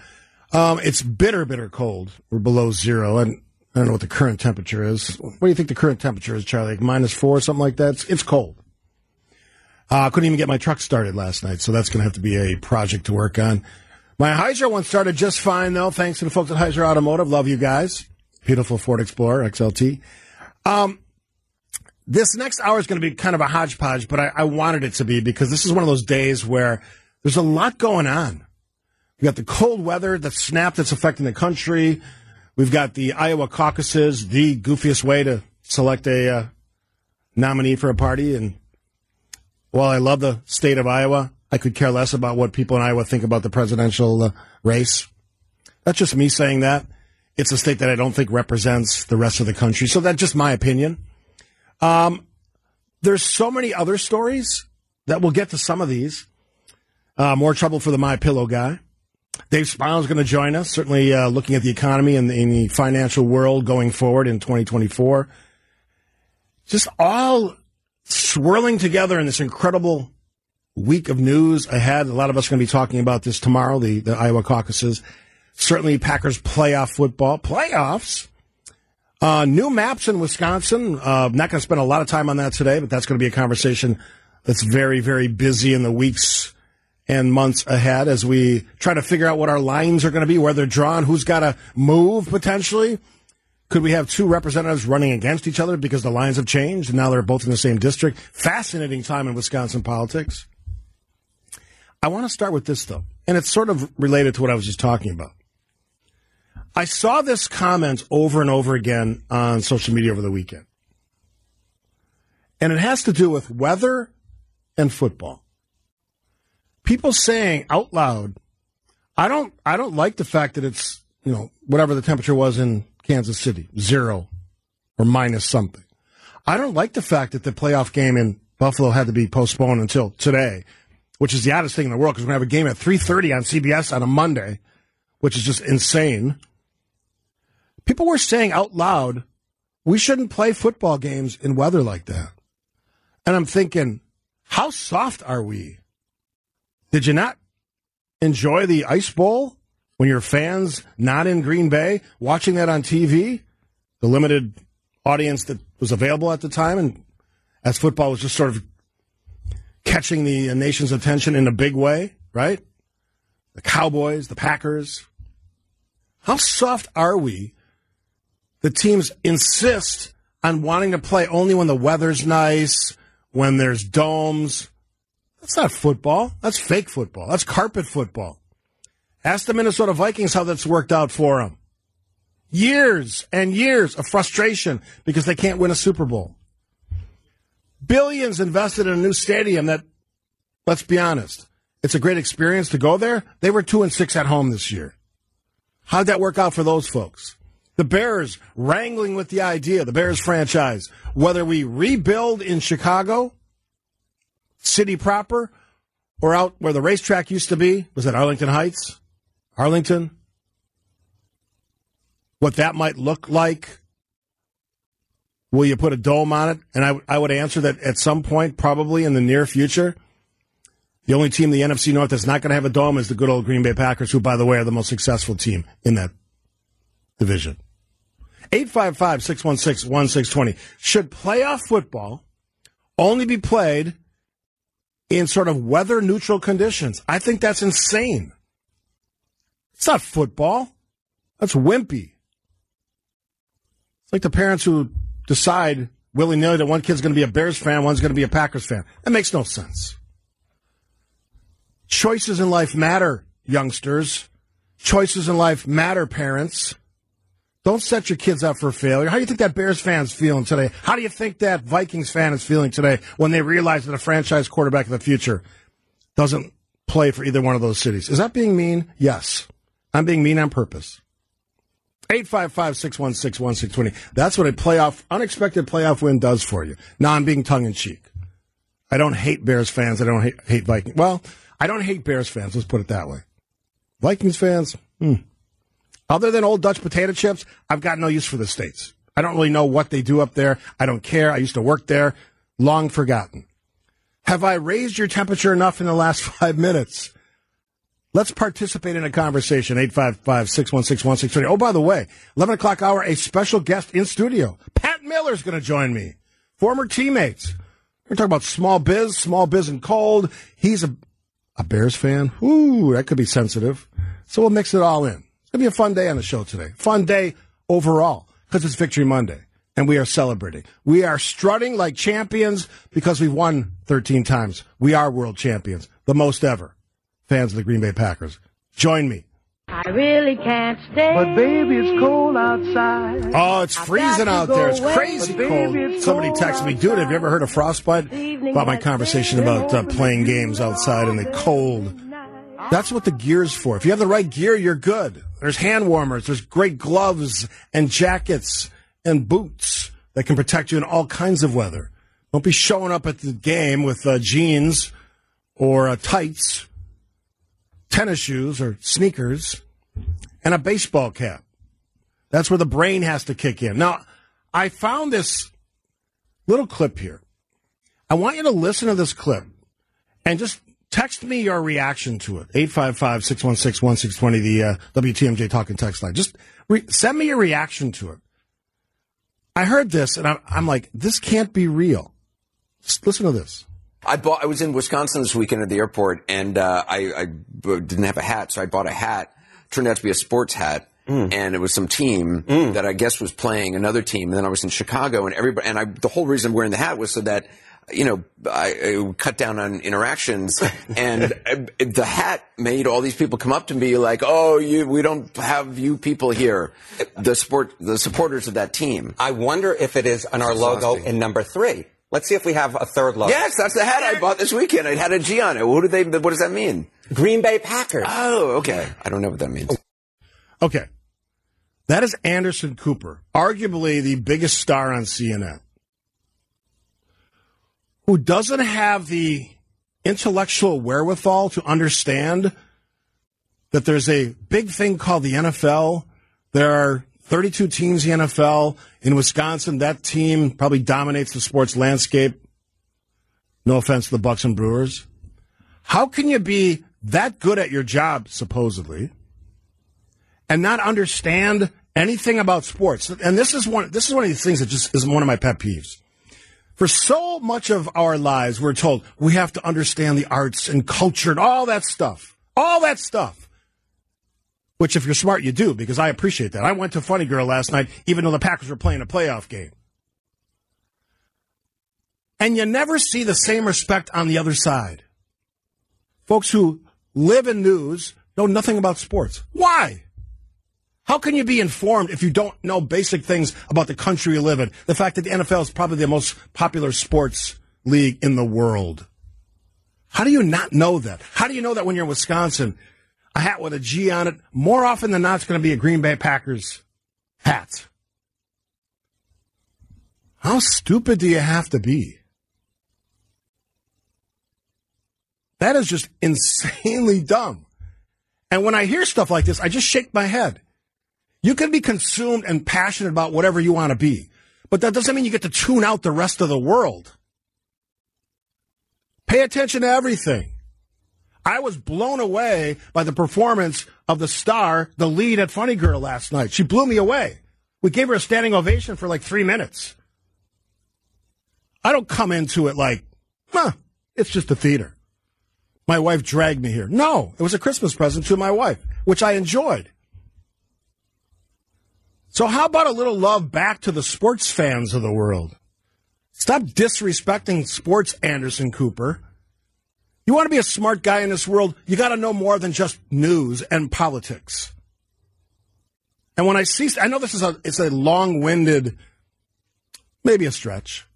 Um, it's bitter, bitter cold. We're below zero, and I don't know what the current temperature is. What do you think the current temperature is, Charlie? Like minus four, something like that. It's, it's cold. Uh, I couldn't even get my truck started last night, so that's going to have to be a project to work on. My Heiser one started just fine, though, thanks to the folks at Heiser Automotive. Love you guys. Beautiful Ford Explorer XLT. Um, this next hour is going to be kind of a hodgepodge, but I, I wanted it to be because this is one of those days where there's a lot going on. We've got the cold weather, the snap that's affecting the country. We've got the Iowa caucuses, the goofiest way to select a uh, nominee for a party. And while I love the state of Iowa, I could care less about what people in Iowa think about the presidential uh, race. That's just me saying that. It's a state that I don't think represents the rest of the country. So that's just my opinion. Um, there's so many other stories that we'll get to some of these. Uh, more trouble for the My Pillow guy. Dave is going to join us, certainly uh, looking at the economy and in the financial world going forward in 2024. Just all swirling together in this incredible week of news ahead. A lot of us are going to be talking about this tomorrow, the, the Iowa caucuses. Certainly Packers playoff football. Playoffs? Uh, new maps in Wisconsin. Uh, not going to spend a lot of time on that today, but that's going to be a conversation that's very, very busy in the weeks and months ahead as we try to figure out what our lines are going to be, where they're drawn, who's got to move potentially. Could we have two representatives running against each other because the lines have changed and now they're both in the same district? Fascinating time in Wisconsin politics. I want to start with this though, and it's sort of related to what I was just talking about. I saw this comment over and over again on social media over the weekend. And it has to do with weather and football people saying out loud, I don't, I don't like the fact that it's, you know, whatever the temperature was in Kansas City, zero or minus something. I don't like the fact that the playoff game in Buffalo had to be postponed until today, which is the oddest thing in the world because to have a game at 3.30 on CBS on a Monday, which is just insane. People were saying out loud, we shouldn't play football games in weather like that. And I'm thinking, how soft are we? Did you not enjoy the Ice Bowl when your fans not in Green Bay watching that on TV? The limited audience that was available at the time, and as football was just sort of catching the nation's attention in a big way, right? The Cowboys, the Packers. How soft are we? The teams insist on wanting to play only when the weather's nice, when there's domes, that's not football. That's fake football. That's carpet football. Ask the Minnesota Vikings how that's worked out for them. Years and years of frustration because they can't win a Super Bowl. Billions invested in a new stadium that, let's be honest, it's a great experience to go there. They were two and six at home this year. How'd that work out for those folks? The Bears wrangling with the idea, the Bears franchise, whether we rebuild in Chicago city proper or out where the racetrack used to be? Was that Arlington Heights? Arlington? What that might look like? Will you put a dome on it? And I, I would answer that at some point, probably in the near future. The only team in the NFC North that's not going to have a dome is the good old Green Bay Packers, who, by the way, are the most successful team in that division. 855 616 1620. Should playoff football only be played in sort of weather neutral conditions. I think that's insane. It's not football. That's wimpy. It's like the parents who decide willy nilly that one kid's going to be a Bears fan, one's going to be a Packers fan. That makes no sense. Choices in life matter, youngsters. Choices in life matter, parents. Don't set your kids up for failure. How do you think that Bears fan's feeling today? How do you think that Vikings fan is feeling today when they realize that a franchise quarterback of the future doesn't play for either one of those cities? Is that being mean? Yes. I'm being mean on purpose. 855-616-1620. That's what a playoff, unexpected playoff win does for you. Now I'm being tongue in cheek. I don't hate Bears fans. I don't hate, hate Vikings. Well, I don't hate Bears fans. Let's put it that way. Vikings fans, hmm. Other than old Dutch potato chips, I've got no use for the States. I don't really know what they do up there. I don't care. I used to work there. Long forgotten. Have I raised your temperature enough in the last five minutes? Let's participate in a conversation. 855 616 1620. Oh, by the way, 11 o'clock hour, a special guest in studio. Pat Miller's going to join me. Former teammates. We're talking about small biz, small biz and cold. He's a, a Bears fan. Ooh, that could be sensitive. So we'll mix it all in. It's going to be a fun day on the show today. Fun day overall because it's Victory Monday and we are celebrating. We are strutting like champions because we've won 13 times. We are world champions, the most ever. Fans of the Green Bay Packers Join me. I really can't stay. But baby, it's cold outside. Oh, it's freezing out there. It's crazy But baby, cold. it's Somebody cold texted me, dude, have you ever heard of frostbite? About my conversation about uh, playing games outside in the cold. That's what the gear's for. If you have the right gear, you're good. There's hand warmers, there's great gloves and jackets and boots that can protect you in all kinds of weather. Don't be showing up at the game with uh, jeans or uh, tights, tennis shoes or sneakers, and a baseball cap. That's where the brain has to kick in. Now, I found this little clip here. I want you to listen to this clip and just text me your reaction to it. 855 616 1620, the uh, WTMJ talking text line. Just re- send me your reaction to it. I heard this and I'm, I'm like, this can't be real. Just listen to this. I bought. I was in Wisconsin this weekend at the airport, and uh, I, I didn't have a hat, so I bought a hat. Turned out to be a sports hat, and it was some team that I guess was playing another team. And then I was in Chicago, and everybody. And I, the whole reason I'm wearing the hat was so that you know I, I cut down on interactions. and uh, the hat made all these people come up to me like, "Oh, you, we don't have you people here." The sport, the supporters of that team. I wonder if it is on our logo in number three. Let's see if we have a third logo. Yes, that's the hat I bought this weekend. It had a G on it. What do they? What does that mean? Green Bay Packers. Oh, okay. I don't know what that means. Okay. That is Anderson Cooper, arguably the biggest star on CNN, who doesn't have the intellectual wherewithal to understand that there's a big thing called the NFL. There are 32 teams in the NFL. In Wisconsin, that team probably dominates the sports landscape. No offense to the Bucks and Brewers. How can you be that good at your job, supposedly, and not understand anything about sports? And this is one. This is one of these things that just is one of my pet peeves. For so much of our lives, we're told we have to understand the arts and culture and all that stuff. All that stuff. Which, if you're smart, you do, because I appreciate that. I went to Funny Girl last night, even though the Packers were playing a playoff game. And you never see the same respect on the other side. Folks who live in news know nothing about sports. Why? How can you be informed if you don't know basic things about the country you live in? The fact that the NFL is probably the most popular sports league in the world. How do you not know that? How do you know that when you're in Wisconsin, a hat with a G on it, more often than not, it's going to be a Green Bay Packers hat? How stupid do you have to be? That is just insanely dumb. And when I hear stuff like this, I just shake my head. You can be consumed and passionate about whatever you want to be, but that doesn't mean you get to tune out the rest of the world. Pay attention to everything. I was blown away by the performance of the star, the lead at Funny Girl last night. She blew me away. We gave her a standing ovation for like three minutes. I don't come into it like, huh, it's just a theater. My wife dragged me here. No, it was a Christmas present to my wife, which I enjoyed. So how about a little love back to the sports fans of the world? Stop disrespecting sports, Anderson Cooper. You want to be a smart guy in this world, you got to know more than just news and politics. And when I see, I know this is a, it's a long-winded, maybe a stretch,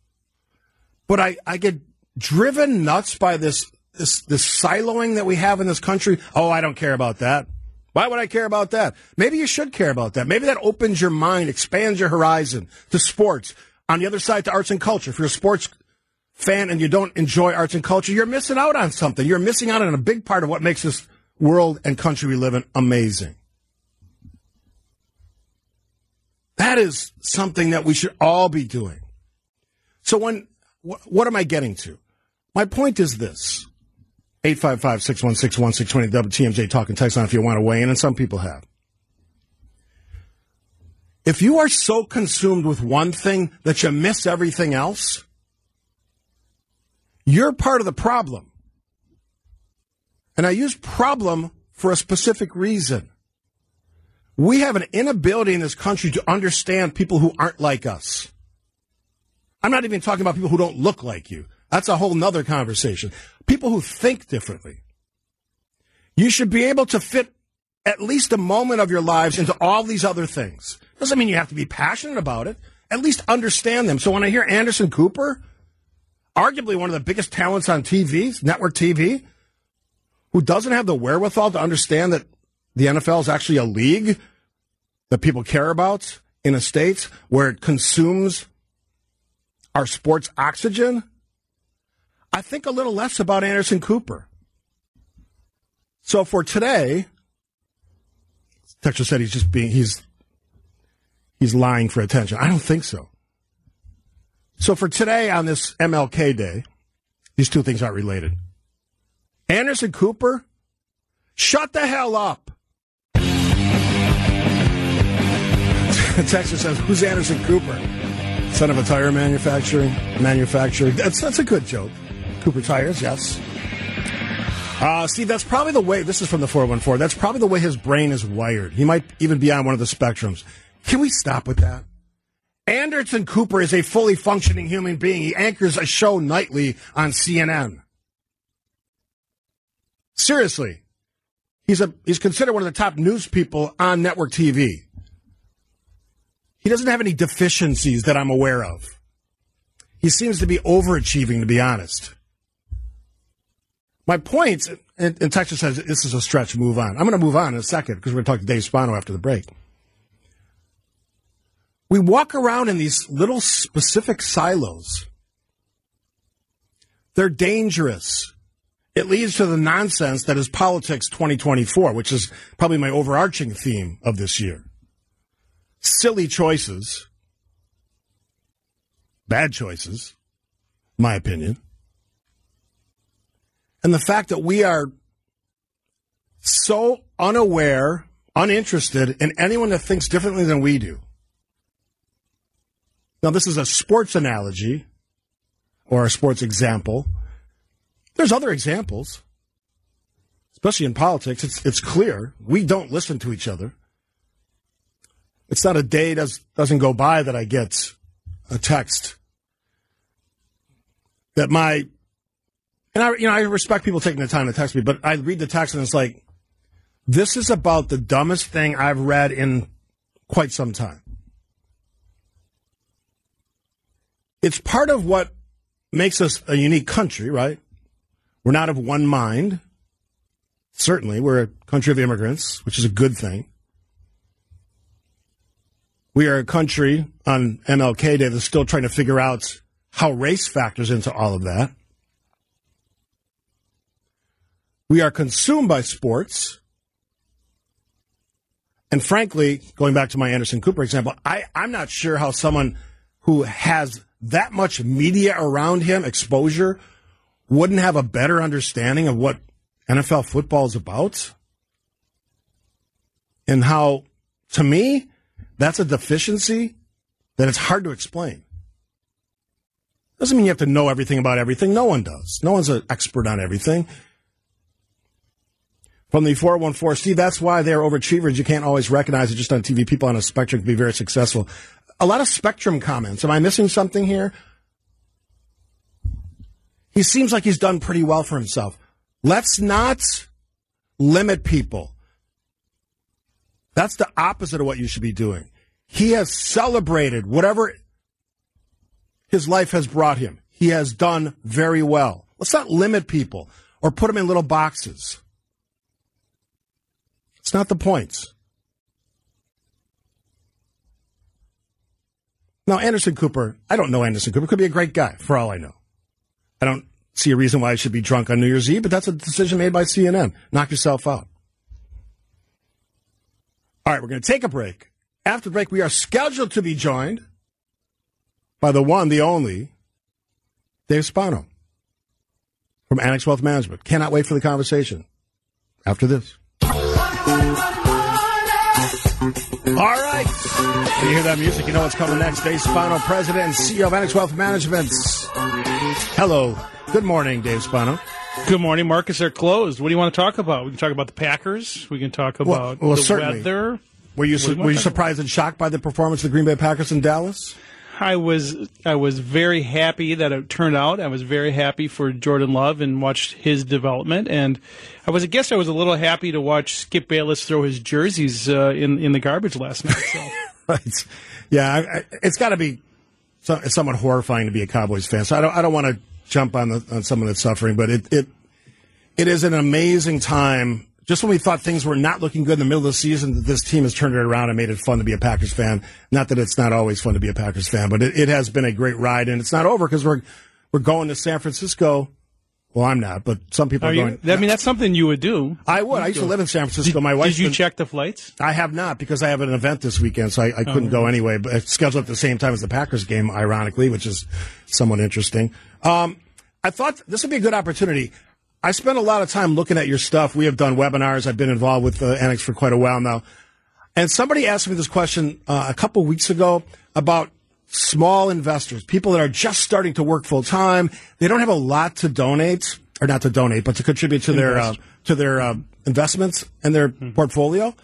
but I, I get driven nuts by this, this, this siloing that we have in this country. Oh, I don't care about that. Why would I care about that? Maybe you should care about that. Maybe that opens your mind, expands your horizon to sports. On the other side, to arts and culture. If you're a sports fan and you don't enjoy arts and culture, you're missing out on something. You're missing out on a big part of what makes this world and country we live in amazing. That is something that we should all be doing. So when, wh- what am I getting to? My point is this. 855-616-1620 WTMJ talking text on if you want to weigh in, and some people have. If you are so consumed with one thing that you miss everything else, you're part of the problem. And I use problem for a specific reason. We have an inability in this country to understand people who aren't like us. I'm not even talking about people who don't look like you. That's a whole nother conversation. People who think differently. You should be able to fit at least a moment of your lives into all these other things. Doesn't mean you have to be passionate about it. At least understand them. So when I hear Anderson Cooper, arguably one of the biggest talents on TV, network TV, who doesn't have the wherewithal to understand that the NFL is actually a league that people care about in a state where it consumes our sports oxygen, I think a little less about Anderson Cooper. So for today, Texas said he's just being he's he's lying for attention. I don't think so. So for today on this MLK day, these two things aren't related. Anderson Cooper, shut the hell up. Texas says, "Who's Anderson Cooper? Son of a tire manufacturing manufacturer." That's that's a good joke. Cooper tires, yes. Uh, Steve, that's probably the way. This is from the four one four. That's probably the way his brain is wired. He might even be on one of the spectrums. Can we stop with that? Anderson Cooper is a fully functioning human being. He anchors a show nightly on CNN. Seriously, he's a he's considered one of the top news people on network TV. He doesn't have any deficiencies that I'm aware of. He seems to be overachieving, to be honest. My point, and, and Texas says this is a stretch, move on. I'm going to move on in a second because we're going to talk to Dave Spano after the break. We walk around in these little specific silos. They're dangerous. It leads to the nonsense that is politics 2024, which is probably my overarching theme of this year silly choices, bad choices, my opinion. And the fact that we are so unaware, uninterested in anyone that thinks differently than we do. Now, this is a sports analogy or a sports example. There's other examples, especially in politics. It's, it's clear we don't listen to each other. It's not a day does doesn't go by that I get a text that my and I you know I respect people taking the time to text me, but I read the text and it's like this is about the dumbest thing I've read in quite some time. It's part of what makes us a unique country, right? We're not of one mind. Certainly, we're a country of immigrants, which is a good thing. We are a country on MLK Day that's still trying to figure out how race factors into all of that. We are consumed by sports. And frankly, going back to my Anderson Cooper example, I, I'm not sure how someone who has that much media around him, exposure, wouldn't have a better understanding of what NFL football is about. And how, to me, that's a deficiency that it's hard to explain. Doesn't mean you have to know everything about everything. No one does. No one's an expert on everything. From the 414, Steve, that's why they're overachievers. You can't always recognize it just on TV. People on a spectrum can be very successful. A lot of spectrum comments. Am I missing something here? He seems like he's done pretty well for himself. Let's not limit people. That's the opposite of what you should be doing. He has celebrated whatever his life has brought him. He has done very well. Let's not limit people or put them in little boxes. It's not the point. Now, Anderson Cooper, I don't know Anderson Cooper. Could be a great guy for all I know. I don't see a reason why I should be drunk on New Year's Eve, but that's a decision made by CNN. Knock yourself out. All right, we're going to take a break. After the break, we are scheduled to be joined by the one, the only, Dave Spano from Annex Wealth Management. Cannot wait for the conversation after this. All right. When you hear that music, you know what's coming next. Dave Spano, President and CEO of Annex Wealth Management. Hello. Good morning, Dave Spano. Good morning, Marcus. They're closed. What do you want to talk about? We can talk about the Packers. We can talk about well, well, the certainly. weather. Were you you were you surprised and shocked by the performance of the Green Bay Packers in Dallas? I was I was very happy that it turned out. I was very happy for Jordan Love and watched his development. And I was, I guess, I was a little happy to watch Skip Bayless throw his jerseys uh, in in the garbage last night. So. right. Yeah, I, I, it's got to be so, somewhat horrifying to be a Cowboys fan. So I don't I don't want to jump on the on someone that's suffering, but it it it is an amazing time. Just when we thought things were not looking good in the middle of the season, this team has turned it around and made it fun to be a Packers fan. Not that it's not always fun to be a Packers fan, but it, it has been a great ride, and it's not over because we're we're going to San Francisco. Well, I'm not, but some people are, Are going. you, I mean, that's something you would do. I would. I used to live in San Francisco. Did, My wife. Did you check the flights? I have not because I have an event this weekend, so I, I couldn't Oh. go anyway. But it's scheduled at the same time as the Packers game, ironically, which is somewhat interesting. Um, I thought this would be a good opportunity. I spent a lot of time looking at your stuff. We have done webinars. I've been involved with uh, Annex for quite a while now. And somebody asked me this question uh, a couple weeks ago about small investors, people that are just starting to work full time. They don't have a lot to donate, or not to donate, but to contribute to their uh, to their uh, investments and their portfolio.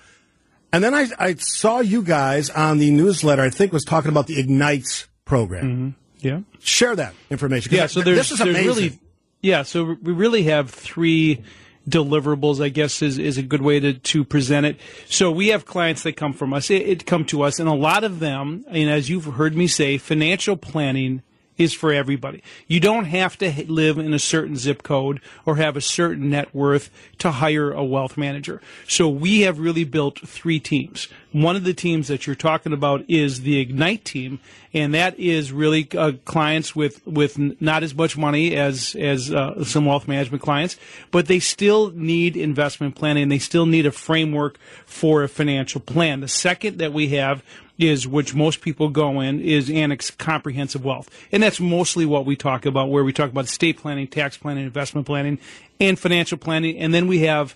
And then I, I saw you guys on the newsletter. I think was talking about the Ignite program. Yeah. Share that information. Yeah, so there's, this is there's amazing. really, yeah, so we really have three deliverables, I guess is, is a good way to, to present it. So we have clients that come from us, it, it come to us, and a lot of them, and as you've heard me say, financial planning is for everybody. You don't have to live in a certain zip code or have a certain net worth to hire a wealth manager. So we have really built three teams. One of the teams that you're talking about is the Ignite team, and that is really uh, clients with with not as much money as as uh, some wealth management clients, but they still need investment planning. They still need a framework for a financial plan. The second that we have is which most people go in is annex comprehensive wealth and that's mostly what we talk about where we talk about estate planning tax planning investment planning and financial planning and then we have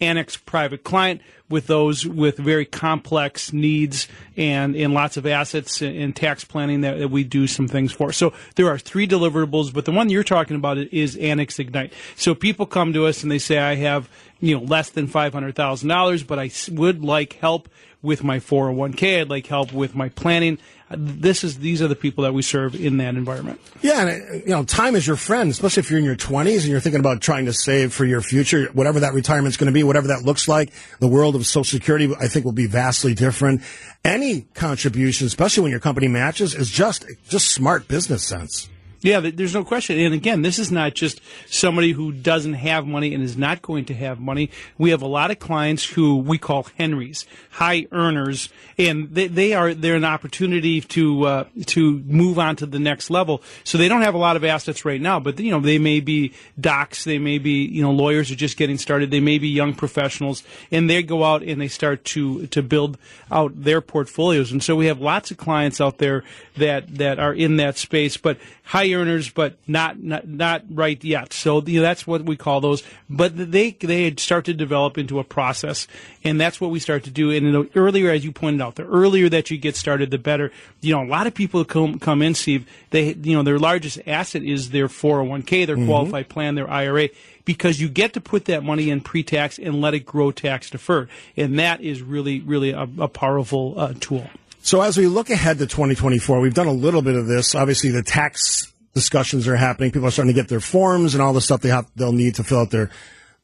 annex private client with those with very complex needs and, and lots of assets and tax planning that, that we do some things for. So there are three deliverables, but the one you're talking about is Annex Ignite. So people come to us and they say, I have, you know, less than $500,000, but I would like help with my 401k. I'd like help with my planning. This is, these are the people that we serve in that environment. Yeah, and uh, you know, time is your friend, especially if you're in your 20s and you're thinking about trying to save for your future, whatever that retirement's going to be, whatever that looks like. The world of Social Security, I think, will be vastly different. Any contribution, especially when your company matches, is just just smart business sense. Yeah, there's no question. And again, this is not just somebody who doesn't have money and is not going to have money. We have a lot of clients who we call Henrys, high earners, and they, they are they're an opportunity to uh, to move on to the next level. So they don't have a lot of assets right now, but you know they may be docs, they may be you know lawyers who are just getting started, they may be young professionals, and they go out and they start to to build out their portfolios. And so we have lots of clients out there that that are in that space, but high earners, but not not, not right yet. So you know, that's what we call those. But they they start to develop into a process, and that's what we start to do. And the earlier, as you pointed out, the earlier that you get started, the better. You know, a lot of people come come in, Steve. They you know their largest asset is their 401k, their Mhm. qualified plan, their IRA. Because you get to put that money in pre-tax and let it grow tax deferred, and that is really, really a, a powerful uh, tool. So as we look ahead to 2024, we've done a little bit of this. Obviously, the tax discussions are happening. People are starting to get their forms and all the stuff they have they'll need to fill out their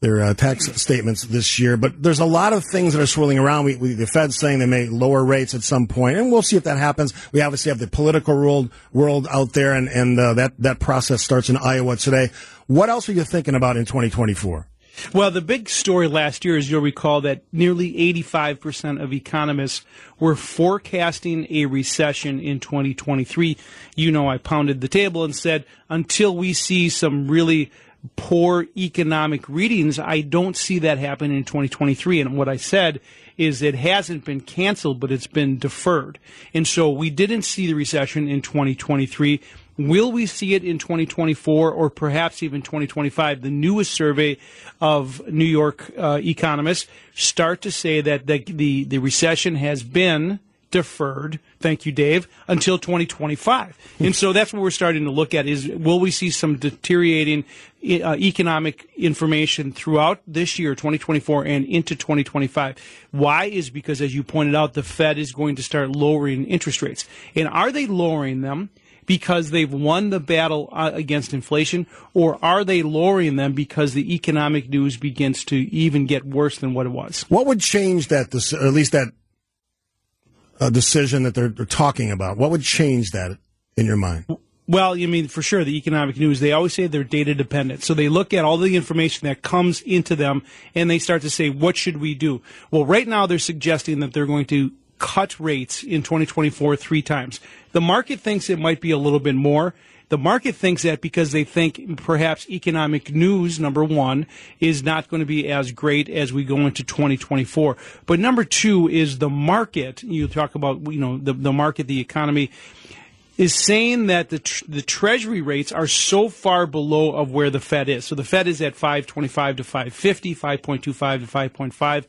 their uh, tax statements this year. But there's a lot of things that are swirling around. We, we, the Fed's saying they may lower rates at some point, and we'll see if that happens. We obviously have the political world world out there, and and uh, that that process starts in Iowa today. What else are you thinking about in 2024? Well, the big story last year, as you'll recall, that nearly 85% of economists were forecasting a recession in 2023. You know, I pounded the table and said, until we see some really poor economic readings, I don't see that happen in 2023. And what I said is it hasn't been canceled, but it's been deferred. And so we didn't see the recession in 2023. Will we see it in 2024 or perhaps even 2025? The newest survey of New York uh, economists start to say that the, the, the recession has been deferred. Thank you, Dave, until 2025. and so that's what we're starting to look at is will we see some deteriorating uh, economic information throughout this year, 2024 and into 2025. Why is because as you pointed out, the Fed is going to start lowering interest rates. And are they lowering them? Because they've won the battle uh, against inflation, or are they lowering them because the economic news begins to even get worse than what it was? What would change that, or at least that uh, decision that they're, they're talking about? What would change that in your mind? Well, you mean for sure the economic news. They always say they're data dependent, so they look at all the information that comes into them and they start to say, "What should we do?" Well, right now they're suggesting that they're going to cut rates in 2024 three times. The market thinks it might be a little bit more. The market thinks that because they think perhaps economic news, number one, is not going to be as great as we go into 2024. But number two is the market. You talk about, you know, the, the market, the economy is saying that the tr- the treasury rates are so far below of where the Fed is. So the Fed is at 525 to 550, 5.25 to 5.5.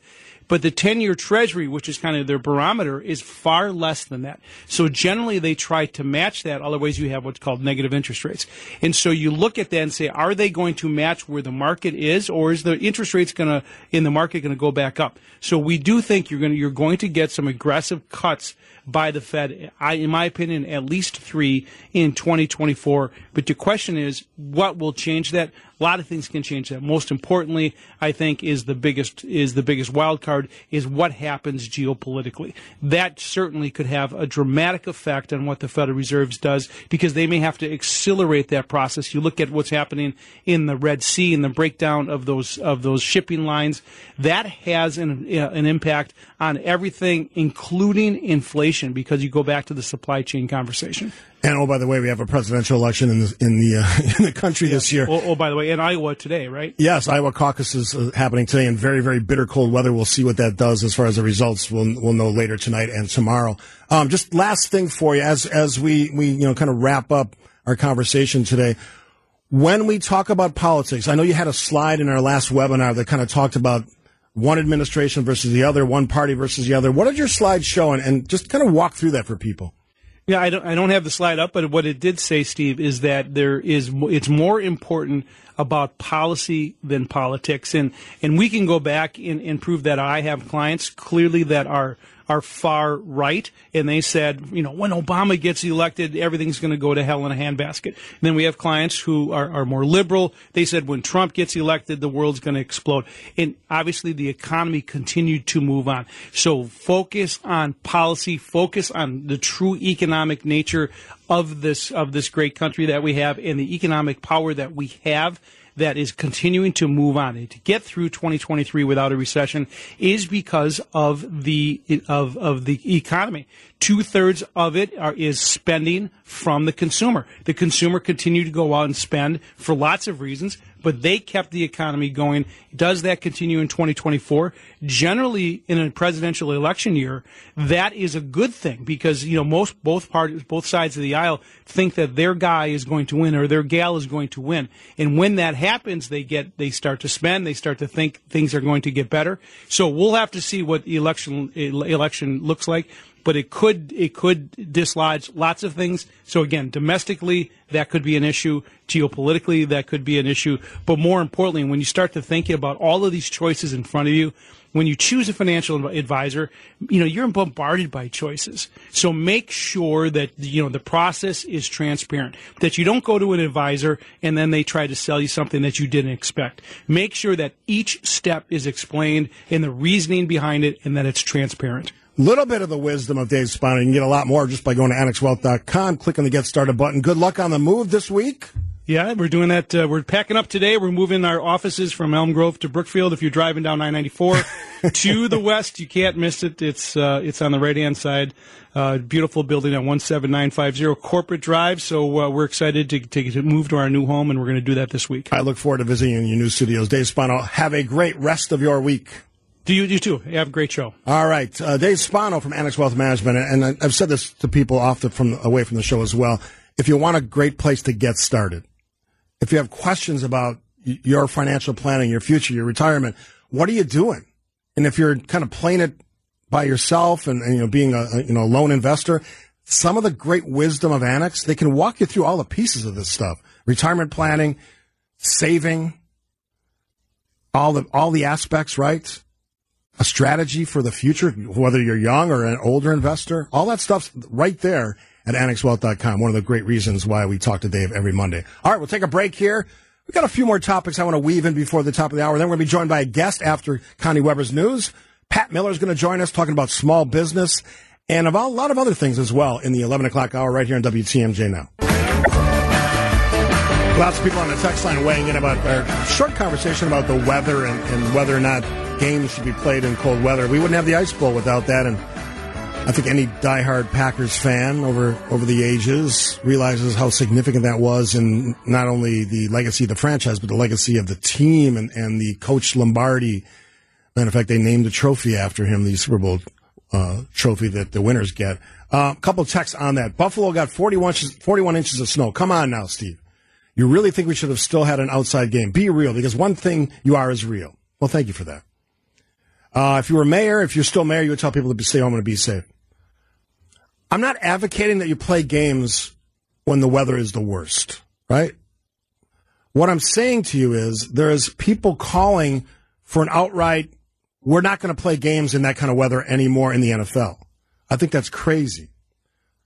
But the 10 year treasury, which is kind of their barometer, is far less than that. So generally they try to match that. Otherwise you have what's called negative interest rates. And so you look at that and say, are they going to match where the market is or is the interest rates going to, in the market going to go back up? So we do think you're going to, you're going to get some aggressive cuts by the Fed. I, in my opinion, at least three in 2024. But the question is, what will change that? A lot of things can change that. Most importantly, I think is the biggest is the biggest wild card is what happens geopolitically. That certainly could have a dramatic effect on what the Federal Reserve does because they may have to accelerate that process. You look at what's happening in the Red Sea and the breakdown of those of those shipping lines. That has an uh, an impact on everything, including inflation, because you go back to the supply chain conversation. And oh, by the way, we have a presidential election in the in the, uh, in the country yeah. this year. Oh, oh, by the way, in Iowa today, right? Yes, Iowa caucus is uh, happening today in very very bitter cold weather. We'll see what that does as far as the results. We'll we'll know later tonight and tomorrow. Um, just last thing for you, as as we we you know kind of wrap up our conversation today. When we talk about politics, I know you had a slide in our last webinar that kind of talked about one administration versus the other, one party versus the other. What did your slides show? And, and just kind of walk through that for people. Yeah, I don't, I don't have the slide up, but what it did say, Steve, is that there is, it's more important about policy than politics. And, and we can go back and, and prove that I have clients clearly that are are far right, and they said, you know, when Obama gets elected, everything's going to go to hell in a handbasket. And then we have clients who are, are more liberal. They said when Trump gets elected, the world's going to explode. And obviously, the economy continued to move on. So focus on policy, focus on the true economic nature of this of this great country that we have, and the economic power that we have that is continuing to move on and to get through 2023 without a recession is because of the of of the economy. Two thirds of it are, is spending from the consumer. The consumer continued to go out and spend for lots of reasons but they kept the economy going. Does that continue in 2024? Generally, in a presidential election year, that is a good thing because you know most both parties, both sides of the aisle, think that their guy is going to win or their gal is going to win. And when that happens, they get they start to spend. They start to think things are going to get better. So we'll have to see what the election election looks like but it could it could dislodge lots of things. So again, domestically that could be an issue, geopolitically that could be an issue, but more importantly, when you start to think about all of these choices in front of you, when you choose a financial advisor, you know you're bombarded by choices. So make sure that you know the process is transparent. That you don't go to an advisor and then they try to sell you something that you didn't expect. Make sure that each step is explained and the reasoning behind it, and that it's transparent little bit of the wisdom of Dave Spano. You can get a lot more just by going to annexwealth.com, clicking the Get Started button. Good luck on the move this week. Yeah, we're doing that. Uh, we're packing up today. We're moving our offices from Elm Grove to Brookfield. If you're driving down 994 to the west, you can't miss it. It's uh, it's on the right hand side. Uh, beautiful building at 17950 Corporate Drive. So uh, we're excited to, to, to move to our new home, and we're going to do that this week. I look forward to visiting your new studios. Dave Spano, have a great rest of your week. Do you, you too? You have a great show. All right. Uh, Dave Spano from Annex Wealth Management, and I've said this to people off the, from away from the show as well. If you want a great place to get started, if you have questions about your financial planning, your future, your retirement, what are you doing? And if you're kind of playing it by yourself and, and you know being a, a you know lone investor, some of the great wisdom of Annex, they can walk you through all the pieces of this stuff: retirement planning, saving, all the all the aspects, right? A strategy for the future, whether you're young or an older investor, all that stuff's right there at annexwealth.com. One of the great reasons why we talk to Dave every Monday. All right, we'll take a break here. We've got a few more topics I want to weave in before the top of the hour. Then we're going to be joined by a guest after Connie Weber's news. Pat Miller is going to join us talking about small business and about a lot of other things as well in the 11 o'clock hour right here on WTMJ now. Lots of people on the text line weighing in about our short conversation about the weather and, and whether or not games should be played in cold weather. We wouldn't have the Ice Bowl without that, and I think any diehard Packers fan over over the ages realizes how significant that was in not only the legacy of the franchise, but the legacy of the team and, and the coach Lombardi. Matter of fact, they named a trophy after him, the Super Bowl uh, trophy that the winners get. A uh, couple texts on that. Buffalo got 41 inches, 41 inches of snow. Come on now, Steve. You really think we should have still had an outside game? Be real, because one thing you are is real. Well, thank you for that. Uh, if you were mayor, if you're still mayor, you would tell people to stay home and be safe. I'm not advocating that you play games when the weather is the worst, right? What I'm saying to you is there's people calling for an outright, we're not going to play games in that kind of weather anymore in the NFL. I think that's crazy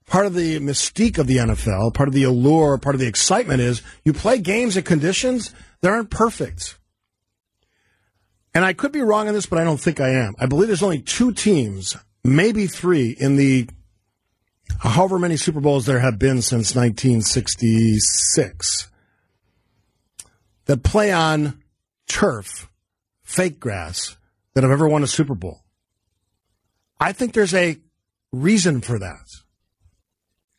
part of the mystique of the NFL, part of the allure, part of the excitement is you play games at conditions that aren't perfect. And I could be wrong on this, but I don't think I am. I believe there's only two teams, maybe three, in the however many Super Bowls there have been since 1966 that play on turf, fake grass, that have ever won a Super Bowl. I think there's a reason for that.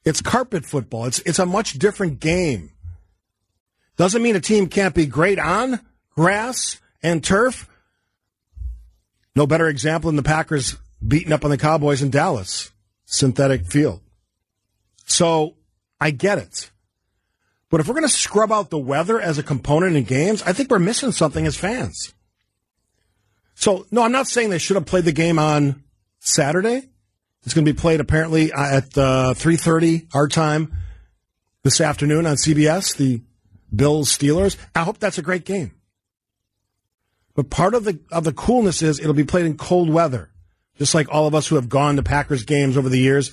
It's carpet football. It's it's a much different game. Doesn't mean a team can't be great on grass and turf. No better example than the Packers beating up on the Cowboys in Dallas, synthetic field. So I get it. But if we're going to scrub out the weather as a component in games, I think we're missing something as fans. So, no, I'm not saying they should have played the game on Saturday. It's going to be played apparently uh, at uh, 3:30 our time this afternoon on CBS. The Bills Steelers. I hope that's a great game. But part of the of the coolness is it'll be played in cold weather, just like all of us who have gone to Packers games over the years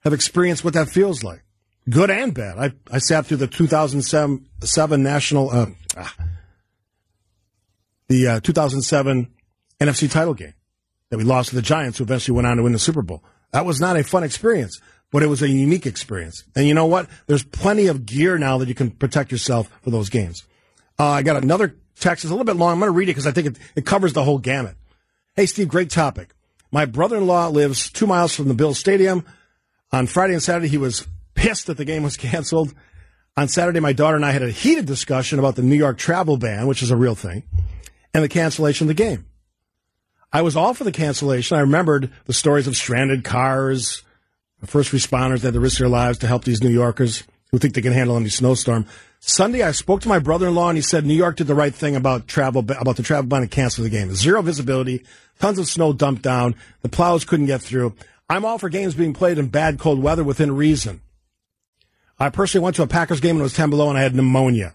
have experienced what that feels like, good and bad. I I sat through the 2007 national uh, ah, the uh, 2007 NFC title game that we lost to the Giants, who eventually went on to win the Super Bowl. That was not a fun experience, but it was a unique experience. And you know what? There's plenty of gear now that you can protect yourself for those games. Uh, I got another text. It's a little bit long. I'm going to read it because I think it, it covers the whole gamut. Hey, Steve, great topic. My brother-in-law lives two miles from the Bills Stadium. On Friday and Saturday, he was pissed that the game was canceled. On Saturday, my daughter and I had a heated discussion about the New York travel ban, which is a real thing, and the cancellation of the game. I was all for the cancellation. I remembered the stories of stranded cars, first responders that had to risk their lives to help these New Yorkers who think they can handle any snowstorm. Sunday, I spoke to my brother-in-law, and he said New York did the right thing about travel about the travel ban and cancel the game. Zero visibility, tons of snow dumped down, the plows couldn't get through. I'm all for games being played in bad cold weather within reason. I personally went to a Packers game and it was 10 below, and I had pneumonia.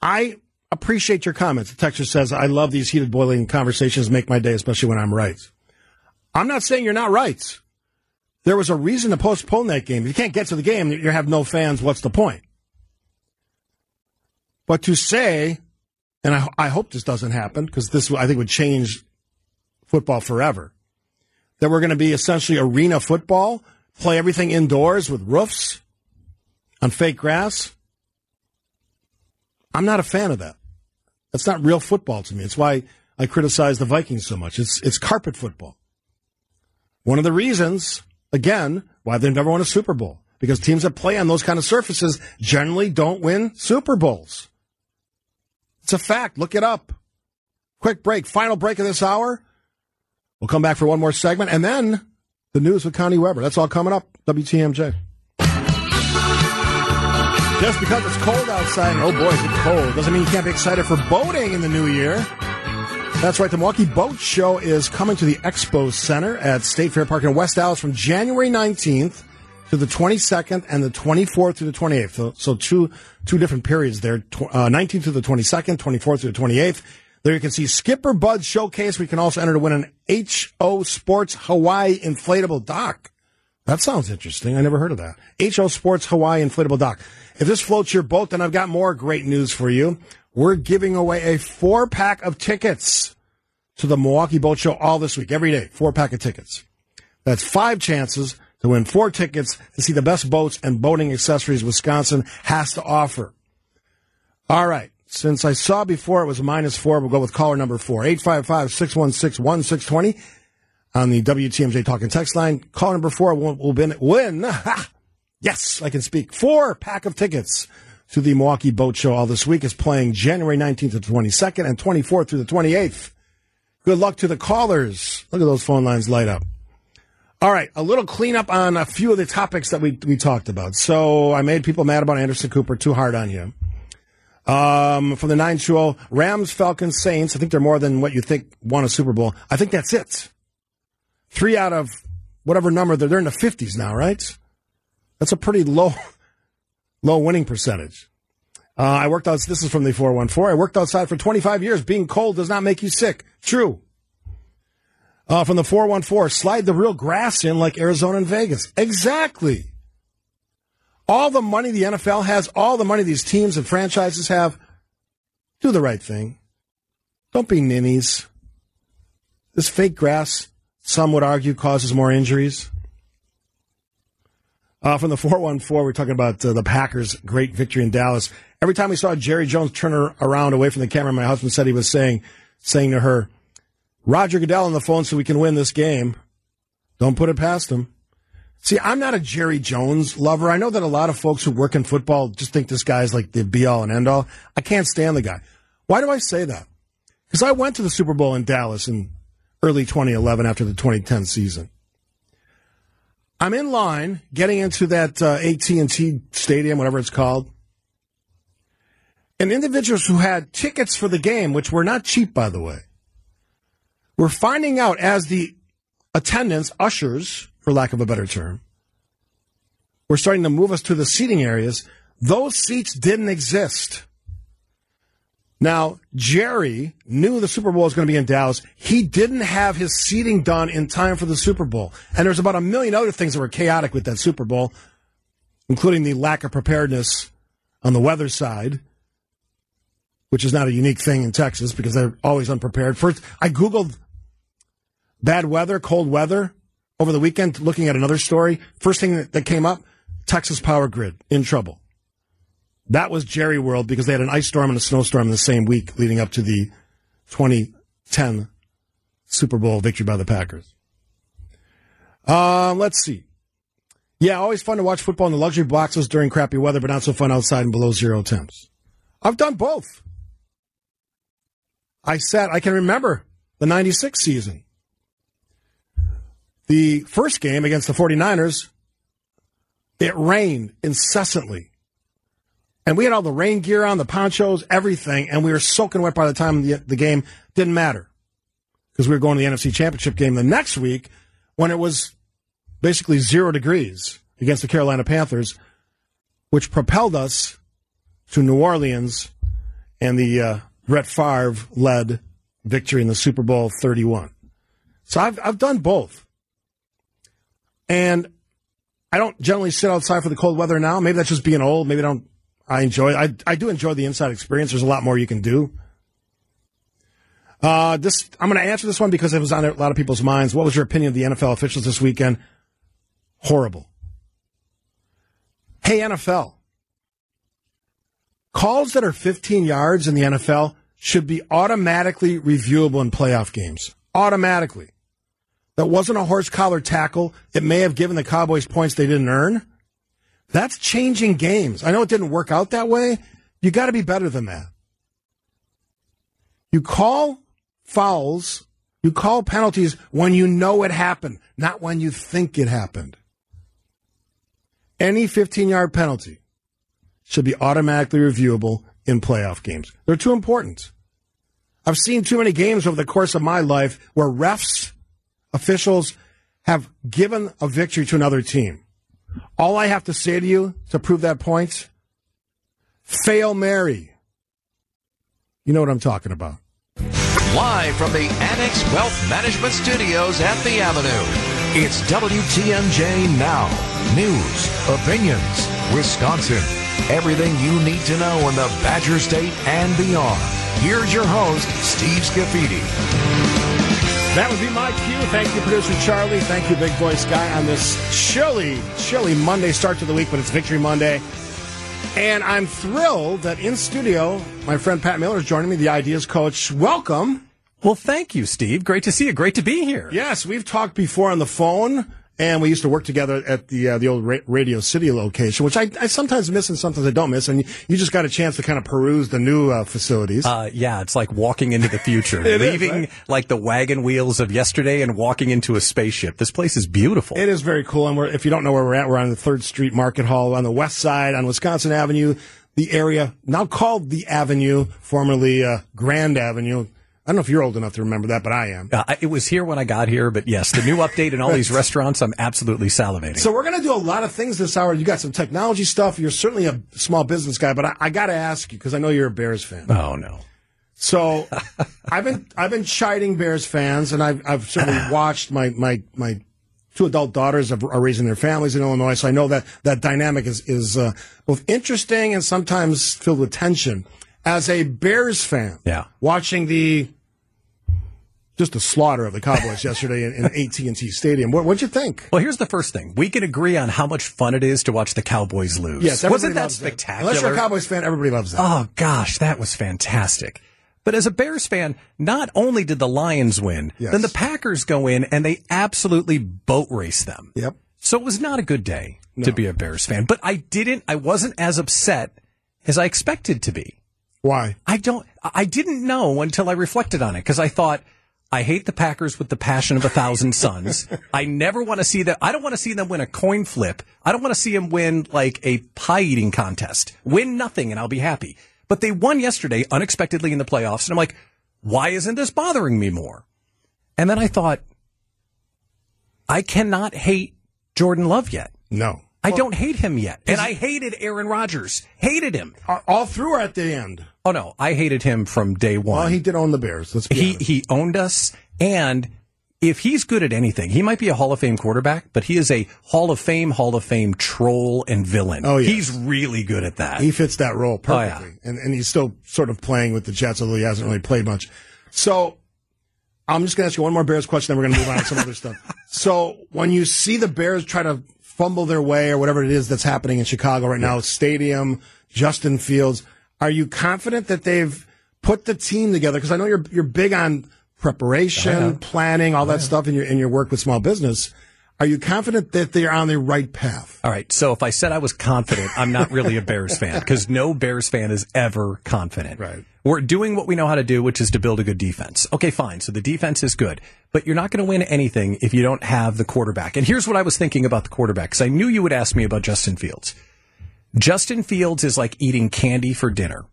I appreciate your comments. The texter says, I love these heated, boiling conversations, make my day, especially when I'm right. I'm not saying you're not right. There was a reason to postpone that game. If you can't get to the game, you have no fans, what's the point? But to say, and I, I hope this doesn't happen, because this, I think, would change football forever, that we're going to be essentially arena football, play everything indoors with roofs on fake grass. I'm not a fan of that. That's not real football to me. It's why I criticize the Vikings so much. It's it's carpet football. One of the reasons, again, why they've never won a Super Bowl. Because teams that play on those kind of surfaces generally don't win Super Bowls. It's a fact. Look it up. Quick break. Final break of this hour. We'll come back for one more segment and then the news with Connie Weber. That's all coming up. WTMJ. Just because it's cold outside, oh boy, is it cold, doesn't mean you can't be excited for boating in the new year. That's right. The Milwaukee Boat Show is coming to the Expo Center at State Fair Park in West Allis from January 19th to the 22nd and the 24th to the 28th. So, so two two different periods there. Uh, 19th to the 22nd, 24th to the 28th. There you can see Skipper Bud Showcase. We can also enter to win an HO Sports Hawaii inflatable dock. That sounds interesting. I never heard of that. HO Sports Hawaii inflatable dock. If this floats your boat, then I've got more great news for you. We're giving away a four pack of tickets to the Milwaukee Boat Show all this week, every day. Four pack of tickets. That's five chances to win four tickets to see the best boats and boating accessories Wisconsin has to offer. All right. Since I saw before it was minus four, we'll go with caller number four, 855-616-1620 on the WTMJ talking text line. Caller number four will, will win, win. yes, I can speak. Four pack of tickets to the Milwaukee Boat Show all this week is playing January 19th to 22nd and 24th through the 28th. Good luck to the callers. Look at those phone lines light up. All right, a little cleanup on a few of the topics that we, we talked about. So I made people mad about Anderson Cooper, too hard on you. Um, from the 920, Rams, Falcons, Saints. I think they're more than what you think won a Super Bowl. I think that's it. Three out of whatever number, they're, they're in the 50s now, right? That's a pretty low, low winning percentage. Uh, I worked out, this is from the 414. I worked outside for 25 years. Being cold does not make you sick. True. Uh, from the 414, slide the real grass in like Arizona and Vegas. Exactly. All the money the NFL has, all the money these teams and franchises have, do the right thing. Don't be ninnies. This fake grass, some would argue, causes more injuries. Uh, from the 414, we're talking about uh, the Packers' great victory in Dallas. Every time we saw Jerry Jones turn around away from the camera, my husband said he was saying, saying to her, Roger Goodell on the phone so we can win this game. Don't put it past him. See, I'm not a Jerry Jones lover. I know that a lot of folks who work in football just think this guy's like the be all and end all. I can't stand the guy. Why do I say that? Because I went to the Super Bowl in Dallas in early 2011 after the 2010 season. I'm in line getting into that uh, AT&T stadium, whatever it's called. And individuals who had tickets for the game, which were not cheap, by the way, we're finding out as the attendants, ushers, for lack of a better term, were starting to move us to the seating areas. Those seats didn't exist. Now, Jerry knew the Super Bowl was going to be in Dallas. He didn't have his seating done in time for the Super Bowl. And there's about a million other things that were chaotic with that Super Bowl, including the lack of preparedness on the weather side, which is not a unique thing in Texas because they're always unprepared. First, I Googled bad weather, cold weather over the weekend, looking at another story. First thing that, that came up Texas power grid in trouble. That was Jerry World because they had an ice storm and a snowstorm in the same week leading up to the 2010 Super Bowl victory by the Packers. Um, let's see. Yeah, always fun to watch football in the luxury boxes during crappy weather, but not so fun outside and below zero temps. I've done both. I sat, I can remember the 96 season. The first game against the 49ers, it rained incessantly. And we had all the rain gear on, the ponchos, everything, and we were soaking wet by the time the, the game didn't matter because we were going to the NFC Championship game the next week when it was basically zero degrees against the Carolina Panthers, which propelled us to New Orleans and the uh, Brett Favre led victory in the Super Bowl 31. So I've, I've done both. And I don't generally sit outside for the cold weather now. Maybe that's just being old. Maybe I don't. I enjoy. I I do enjoy the inside experience. There's a lot more you can do. Uh, this I'm going to answer this one because it was on a lot of people's minds. What was your opinion of the NFL officials this weekend? Horrible. Hey NFL, calls that are 15 yards in the NFL should be automatically reviewable in playoff games. Automatically. That wasn't a horse collar tackle. It may have given the Cowboys points they didn't earn. That's changing games. I know it didn't work out that way. You got to be better than that. You call fouls, you call penalties when you know it happened, not when you think it happened. Any 15 yard penalty should be automatically reviewable in playoff games. They're too important. I've seen too many games over the course of my life where refs, officials have given a victory to another team. All I have to say to you to prove that point, fail Mary. You know what I'm talking about. Live from the Annex Wealth Management Studios at the Avenue, it's WTMJ Now. News, opinions, Wisconsin. Everything you need to know in the Badger State and beyond. Here's your host, Steve Scaffidi. That would be my cue. Thank you, producer Charlie. Thank you, Big voice guy, on this chilly, chilly Monday start to the week, but it's Victory Monday. And I'm thrilled that in studio, my friend Pat Miller is joining me, the Ideas Coach. Welcome. Well, thank you, Steve. Great to see you. Great to be here. Yes, we've talked before on the phone, and we used to work together at the uh, the old Ra- Radio City location, which I, I sometimes miss and sometimes I don't miss. And you just got a chance to kind of peruse the new uh, facilities. Uh, yeah, it's like walking into the future, It is, leaving right? like the wagon wheels of yesterday and walking into a spaceship. This place is beautiful. It is very cool. And we're, if you don't know where we're at, we're on the Third Street Market Hall on the west side on Wisconsin Avenue, the area now called the Avenue, formerly uh, Grand Avenue. I don't know if you're old enough to remember that, but I am. Uh, it was here when I got here, but yes, the new update and all these restaurants, I'm absolutely salivating. So we're going to do a lot of things this hour. You got some technology stuff. You're certainly a small business guy, but I, I got to ask you because I know you're a Bears fan. oh no. So I've been I've been chiding Bears fans, and I've I've certainly watched my my my two adult daughters are are raising their families in Illinois, so I know that that dynamic is is uh, both interesting and sometimes filled with tension. As a Bears fan, yeah, watching the just a slaughter of the Cowboys yesterday in, in AT and T Stadium, what what'd you think? Well, here's the first thing. We can agree on how much fun it is to watch the Cowboys lose. Yes, Wasn't that spectacular? Unless you're a Cowboys fan, everybody loves that. Oh gosh, that was fantastic. But as a Bears fan, not only did the Lions win, Yes. then the Packers go in and they absolutely boat race them. Yep. So it was not a good day to be a Bears fan. But I didn't, I wasn't as upset as I expected to be. Why? I don't, I didn't know until I reflected on it because I thought, I hate the Packers with the passion of a thousand suns. I never want to see them. I don't want to see them win a coin flip. I don't want to see them win like a pie eating contest. Win nothing and I'll be happy. But they won yesterday unexpectedly in the playoffs. And I'm like, why isn't this bothering me more? And then I thought, I cannot hate Jordan Love yet. No. I don't hate him yet. And I hated Aaron Rodgers. Hated him. All through at the end? Oh no, I hated him from day one. Well, he did own the Bears. Let's be he honest. he owned us and if he's good at anything, he might be a Hall of Fame quarterback, but he is a Hall of Fame, Hall of Fame troll and villain. Oh, yes. He's really good at that. He fits that role perfectly, Oh, yeah. and, and he's still sort of playing with the Jets, although he hasn't really played much. So I'm just going to ask you one more Bears question, then we're going to move on to some other stuff. So when you see the Bears try to fumble their way or whatever it is that's happening in Chicago right now, stadium, Justin Fields, are you confident that they've put the team together? Because I know you're you're big on preparation, planning, all that stuff in your in your work with small business. Are you confident that they're on the right path? All right. So if I said I was confident, I'm not really a Bears fan because no Bears fan is ever confident. Right. We're doing what we know how to do, which is to build a good defense. Okay, fine. So the defense is good, but you're not going to win anything if you don't have the quarterback. And here's what I was thinking about the quarterback because I knew you would ask me about Justin Fields. Justin Fields is like eating candy for dinner.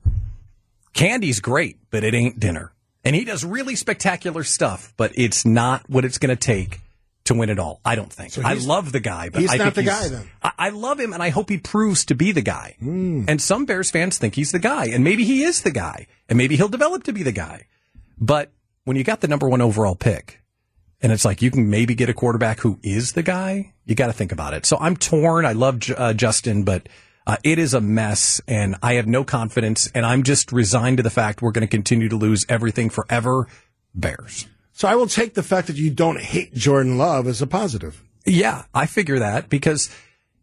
Candy's great, but it ain't dinner. And he does really spectacular stuff, but it's not what it's going to take to win it all. I don't think. So I love the guy, but he's I not think the guy, then. I, I love him, and I hope he proves to be the guy. And some Bears fans think he's the guy, and maybe he is the guy, and maybe he'll develop to be the guy. But when you got the number one overall pick, and it's like you can maybe get a quarterback who is the guy, you got to think about it. So I'm torn. I love J- uh, Justin, but uh, it is a mess, and I have no confidence, and I'm just resigned to the fact we're going to continue to lose everything forever. Bears. So I will take the fact that you don't hate Jordan Love as a positive. Yeah, I figure that because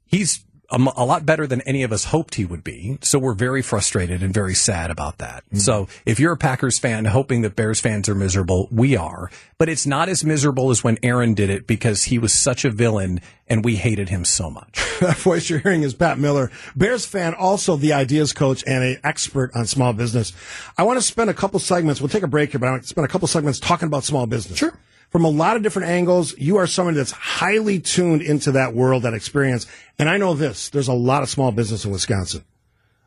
he's a, a lot better than any of us hoped he would be. So we're very frustrated and very sad about that. Mm-hmm. So if you're a Packers fan hoping that Bears fans are miserable, we are. But it's not as miserable as when Aaron did it because he was such a villain and we hated him so much. that voice you're hearing is Pat Miller, Bears fan, also the ideas coach and a expert on small business. I want to spend a couple segments. We'll take a break here, but I want to spend a couple segments talking about small business. Sure. From a lot of different angles, you are someone that's highly tuned into that world, that experience. And I know this: there's a lot of small business in Wisconsin,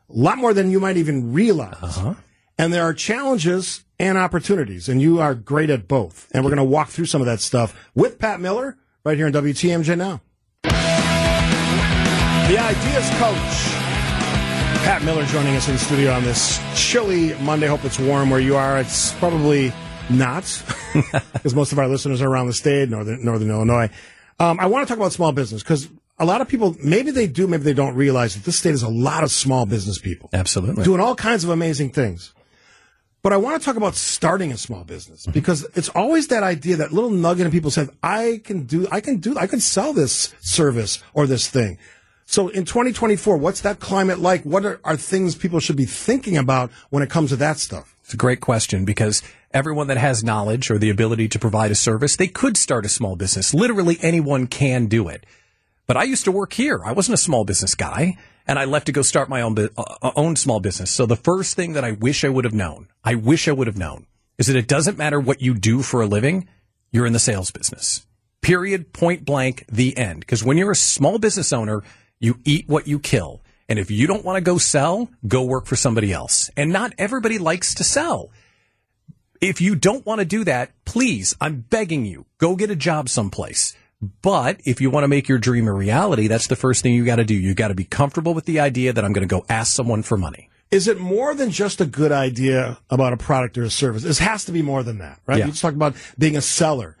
a lot more than you might even realize. Uh-huh. And there are challenges and opportunities, and you are great at both. And we're going to walk through some of that stuff with Pat Miller right here on WTMJ now. The Ideas Coach. Pat Miller joining us in the studio on this chilly Monday. Hope it's warm where you are. It's probably not, because most of our listeners are around the state, northern, northern Illinois. Um, I want to talk about small business because a lot of people, maybe they do, maybe they don't realize that this state is a lot of small business people. Absolutely. Doing all kinds of amazing things. But I want to talk about starting a small business because it's always that idea, that little nugget in people's head. I can do, I can do, I can sell this service or this thing. So in 2024, what's that climate like? What are, are things people should be thinking about when it comes to that stuff? It's a great question because everyone that has knowledge or the ability to provide a service, they could start a small business. Literally anyone can do it. But I used to work here. I wasn't a small business guy and I left to go start my own, uh, own small business. So the first thing that I wish I would have known, I wish I would have known is that it doesn't matter what you do for a living. You're in the sales business. Period. Point blank. The end. Because when you're a small business owner, you eat what you kill. And if you don't want to go sell, go work for somebody else. And not everybody likes to sell. If you don't want to do that, please, I'm begging you, go get a job someplace. But if you want to make your dream a reality, that's the first thing you got to do. You got to be comfortable with the idea that I'm going to go ask someone for money. Is it more than just a good idea about a product or a service? This has to be more than that, right? Yeah. You just talked about being a seller.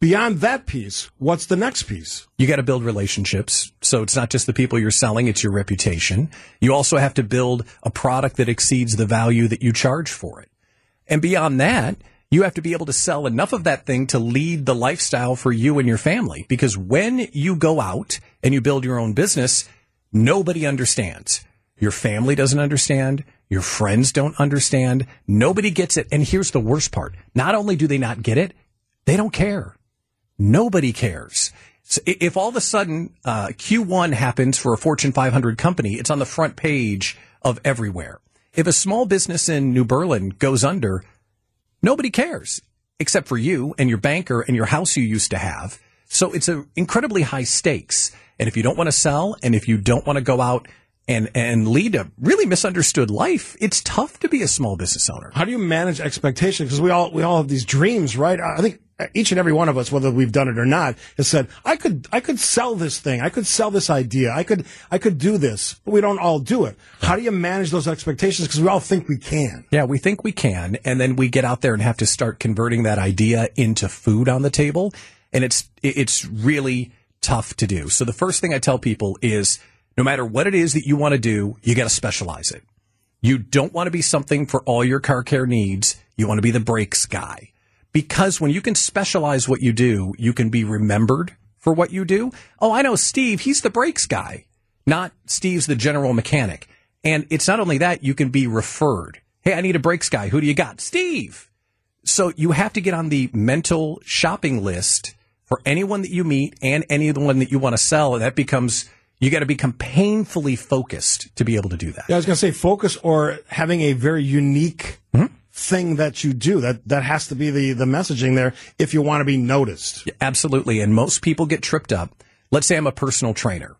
Beyond that piece, what's the next piece? You got to build relationships. So it's not just the people you're selling, it's your reputation. You also have to build a product that exceeds the value that you charge for it. And beyond that, you have to be able to sell enough of that thing to lead the lifestyle for you and your family. Because when you go out and you build your own business, nobody understands. Your family doesn't understand. Your friends don't understand. Nobody gets it. And here's the worst part. Not only do they not get it, they don't care. Nobody cares. So if all of a sudden uh, Q1 happens for a Fortune 500 company, it's on the front page of everywhere. If a small business in New Berlin goes under, nobody cares except for you and your banker and your house you used to have. So it's a incredibly high stakes. And if you don't want to sell and if you don't want to go out and, and lead a really misunderstood life, it's tough to be a small business owner. How do you manage expectations? Because we all we all have these dreams, right? I think each and every one of us, whether we've done it or not, has said, "I could I could sell this thing. I could sell this idea. I could I could do this." But we don't all do it. How do you manage those expectations? Because we all think we can. Yeah, we think we can, and then we get out there and have to start converting that idea into food on the table, and it's it's really tough to do. So the first thing I tell people is no matter what it is that you want to do, you got to specialize it. You don't want to be something for all your car care needs. You want to be the brakes guy. Because when you can specialize what you do, you can be remembered for what you do. Oh, I know Steve, he's the brakes guy, not Steve's the general mechanic. And it's not only that, you can be referred. Hey, I need a brakes guy. Who do you got? Steve. So you have to get on the mental shopping list for anyone that you meet and anyone that you want to sell. And that becomes you got to become painfully focused to be able to do that. Yeah, I was going to say focus or having a very unique. Thing that you do. That that has to be the the messaging there if you want to be noticed. Yeah, absolutely. And most people get tripped up. Let's say I'm a personal trainer.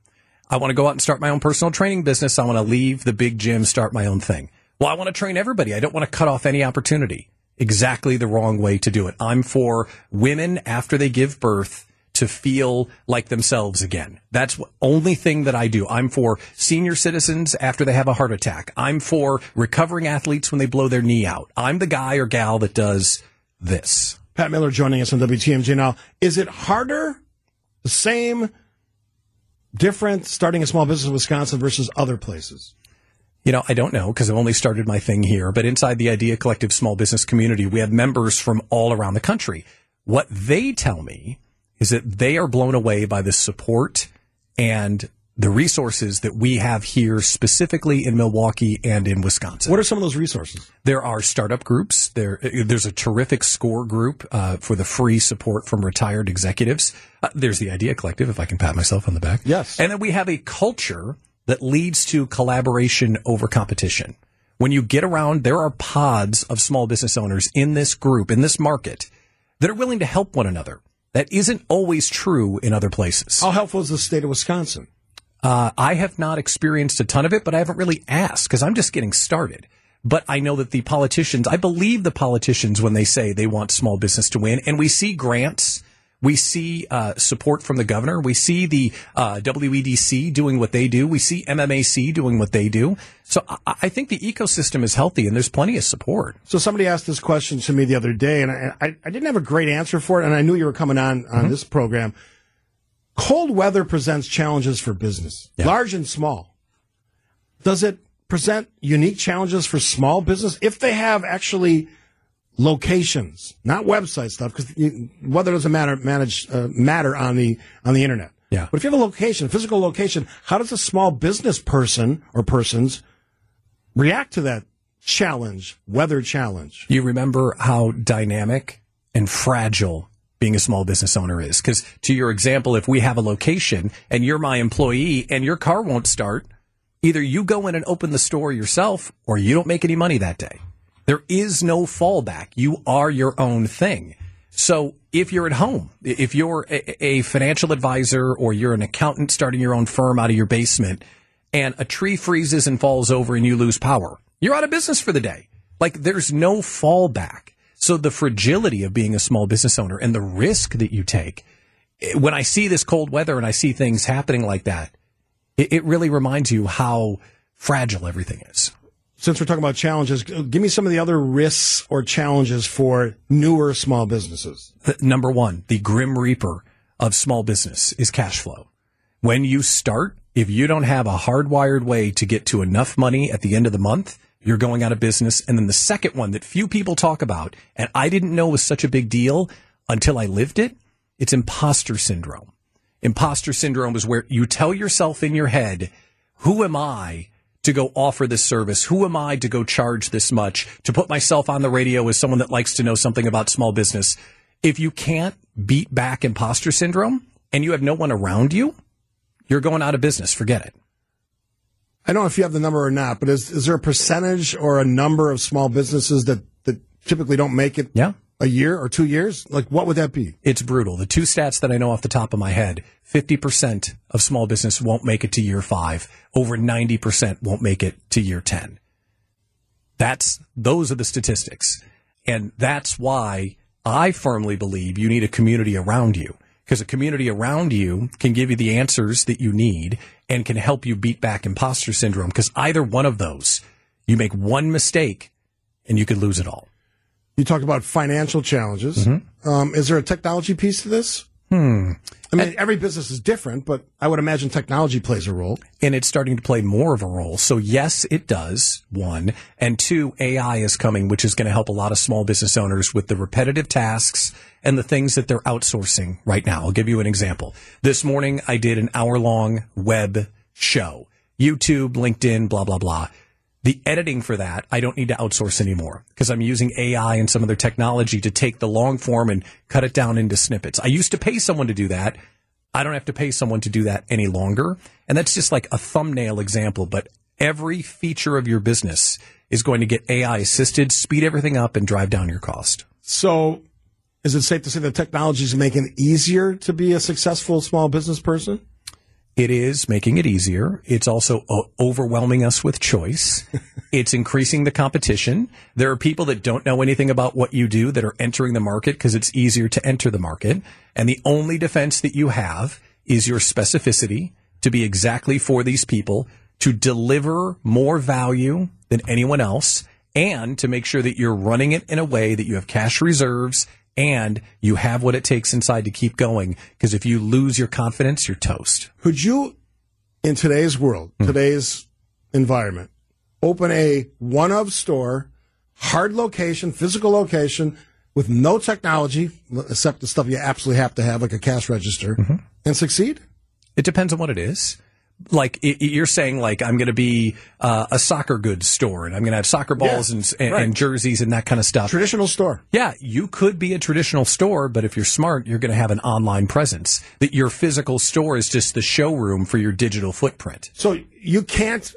I want to go out and start my own personal training business. I want to leave the big gym, start my own thing. Well, I want to train everybody. I don't want to cut off any opportunity. Exactly the wrong way to do it. I'm for women after they give birth to feel like themselves again. That's the only thing that I do. I'm for senior citizens after they have a heart attack. I'm for recovering athletes when they blow their knee out. I'm the guy or gal that does this. Pat Miller joining us on WTMJ now. Is it harder, the same, different starting a small business in Wisconsin versus other places? You know, I don't know because I've only started my thing here, but inside the Idea Collective small business community, we have members from all around the country. What they tell me is that they are blown away by the support and the resources that we have here specifically in Milwaukee and in Wisconsin. What are some of those resources? There are startup groups. There, there's a terrific score group uh, for the free support from retired executives. Uh, there's the Idea Collective, if I can pat myself on the back. Yes. And then we have a culture that leads to collaboration over competition. When you get around, there are pods of small business owners in this group, in this market, that are willing to help one another. That isn't always true in other places. How helpful is the state of Wisconsin? Uh, I have not experienced a ton of it, but I haven't really asked because I'm just getting started. But I know that the politicians, I believe the politicians when they say they want small business to win. And we see grants. We see uh, support from the governor. We see the uh, WEDC doing what they do. We see MMAC doing what they do. So I, I think the ecosystem is healthy and there's plenty of support. So somebody asked this question to me the other day, and I, I, I didn't have a great answer for it, and I knew you were coming on on this program. Cold weather presents challenges for business, large and small. Does it present unique challenges for small business if they have actually locations, not website stuff, because weather doesn't matter manage uh, matter on the on the internet. Yeah. But if you have a location, physical location, how does a small business person or persons react to that challenge, weather challenge? You remember how dynamic and fragile being a small business owner is. Because to your example, if we have a location and you're my employee and your car won't start, either you go in and open the store yourself or you don't make any money that day. There is no fallback. You are your own thing. So if you're at home, if you're a, a financial advisor or you're an accountant starting your own firm out of your basement and a tree freezes and falls over and you lose power, you're out of business for the day. Like there's no fallback. So the fragility of being a small business owner and the risk that you take, eh, when I see this cold weather and I see things happening like that, it, it really reminds you how fragile everything is. Since we're talking about challenges, give me some of the other risks or challenges for newer small businesses. Number one, the grim reaper of small business is cash flow. When you start, if you don't have a hardwired way to get to enough money at the end of the month, you're going out of business. And then the second one that few people talk about, and I didn't know was such a big deal until I lived it, it's imposter syndrome. Imposter syndrome is where you tell yourself in your head, who am I to go offer this service? Who am I to go charge this much? To put myself on the radio as someone that likes to know something about small business. If you can't beat back imposter syndrome and you have no one around you, you're going out of business. Forget it. I don't know if you have the number or not, but is is there a percentage or a number of small businesses that, that typically don't make it yeah. A year or two years? Like what would that be? It's brutal. The two stats that I know off the top of my head 50% of small business won't make it to year five, over 90% won't make it to year 10. That's, those are the statistics. And that's why I firmly believe you need a community around you because a community around you can give you the answers that you need and can help you beat back imposter syndrome because either one of those, you make one mistake and you could lose it all. You talked about financial challenges. Um, is there a technology piece to this? Hmm. I mean, every business is different, but I would imagine technology plays a role. and it's starting to play more of a role. So yes, it does. One and two, AI is coming, which is going to help a lot of small business owners with the repetitive tasks and the things that they're outsourcing right now. I'll give you an example. This morning, I did an hour long web show, YouTube, LinkedIn, blah, blah, blah. The editing for that, I don't need to outsource anymore because I'm using AI and some other technology to take the long form and cut it down into snippets. I used to pay someone to do that. I don't have to pay someone to do that any longer. And that's just like a thumbnail example, but every feature of your business is going to get AI assisted, speed everything up and drive down your cost. So, is it safe to say that technology is making it easier to be a successful small business person? It is making it easier. It's also uh, overwhelming us with choice. it's increasing the competition. There are people that don't know anything about what you do that are entering the market because it's easier to enter the market. And the only defense that you have is your specificity to be exactly for these people to deliver more value than anyone else and to make sure that you're running it in a way that you have cash reserves and you have what it takes inside to keep going. Because if you lose your confidence, you're toast. Could you, in today's world, hmm. today's environment, open a one of store, hard location, physical location with no technology, except the stuff you absolutely have to have, like a cash register, mm-hmm. and succeed? It depends on what it is. Like you're saying, like I'm going to be uh, a soccer goods store, and I'm going to have soccer balls Yeah, and, and, right. and jerseys and that kind of stuff. Traditional store. Yeah, you could be a traditional store, but if you're smart, you're going to have an online presence. That your physical store is just the showroom for your digital footprint. So you can't.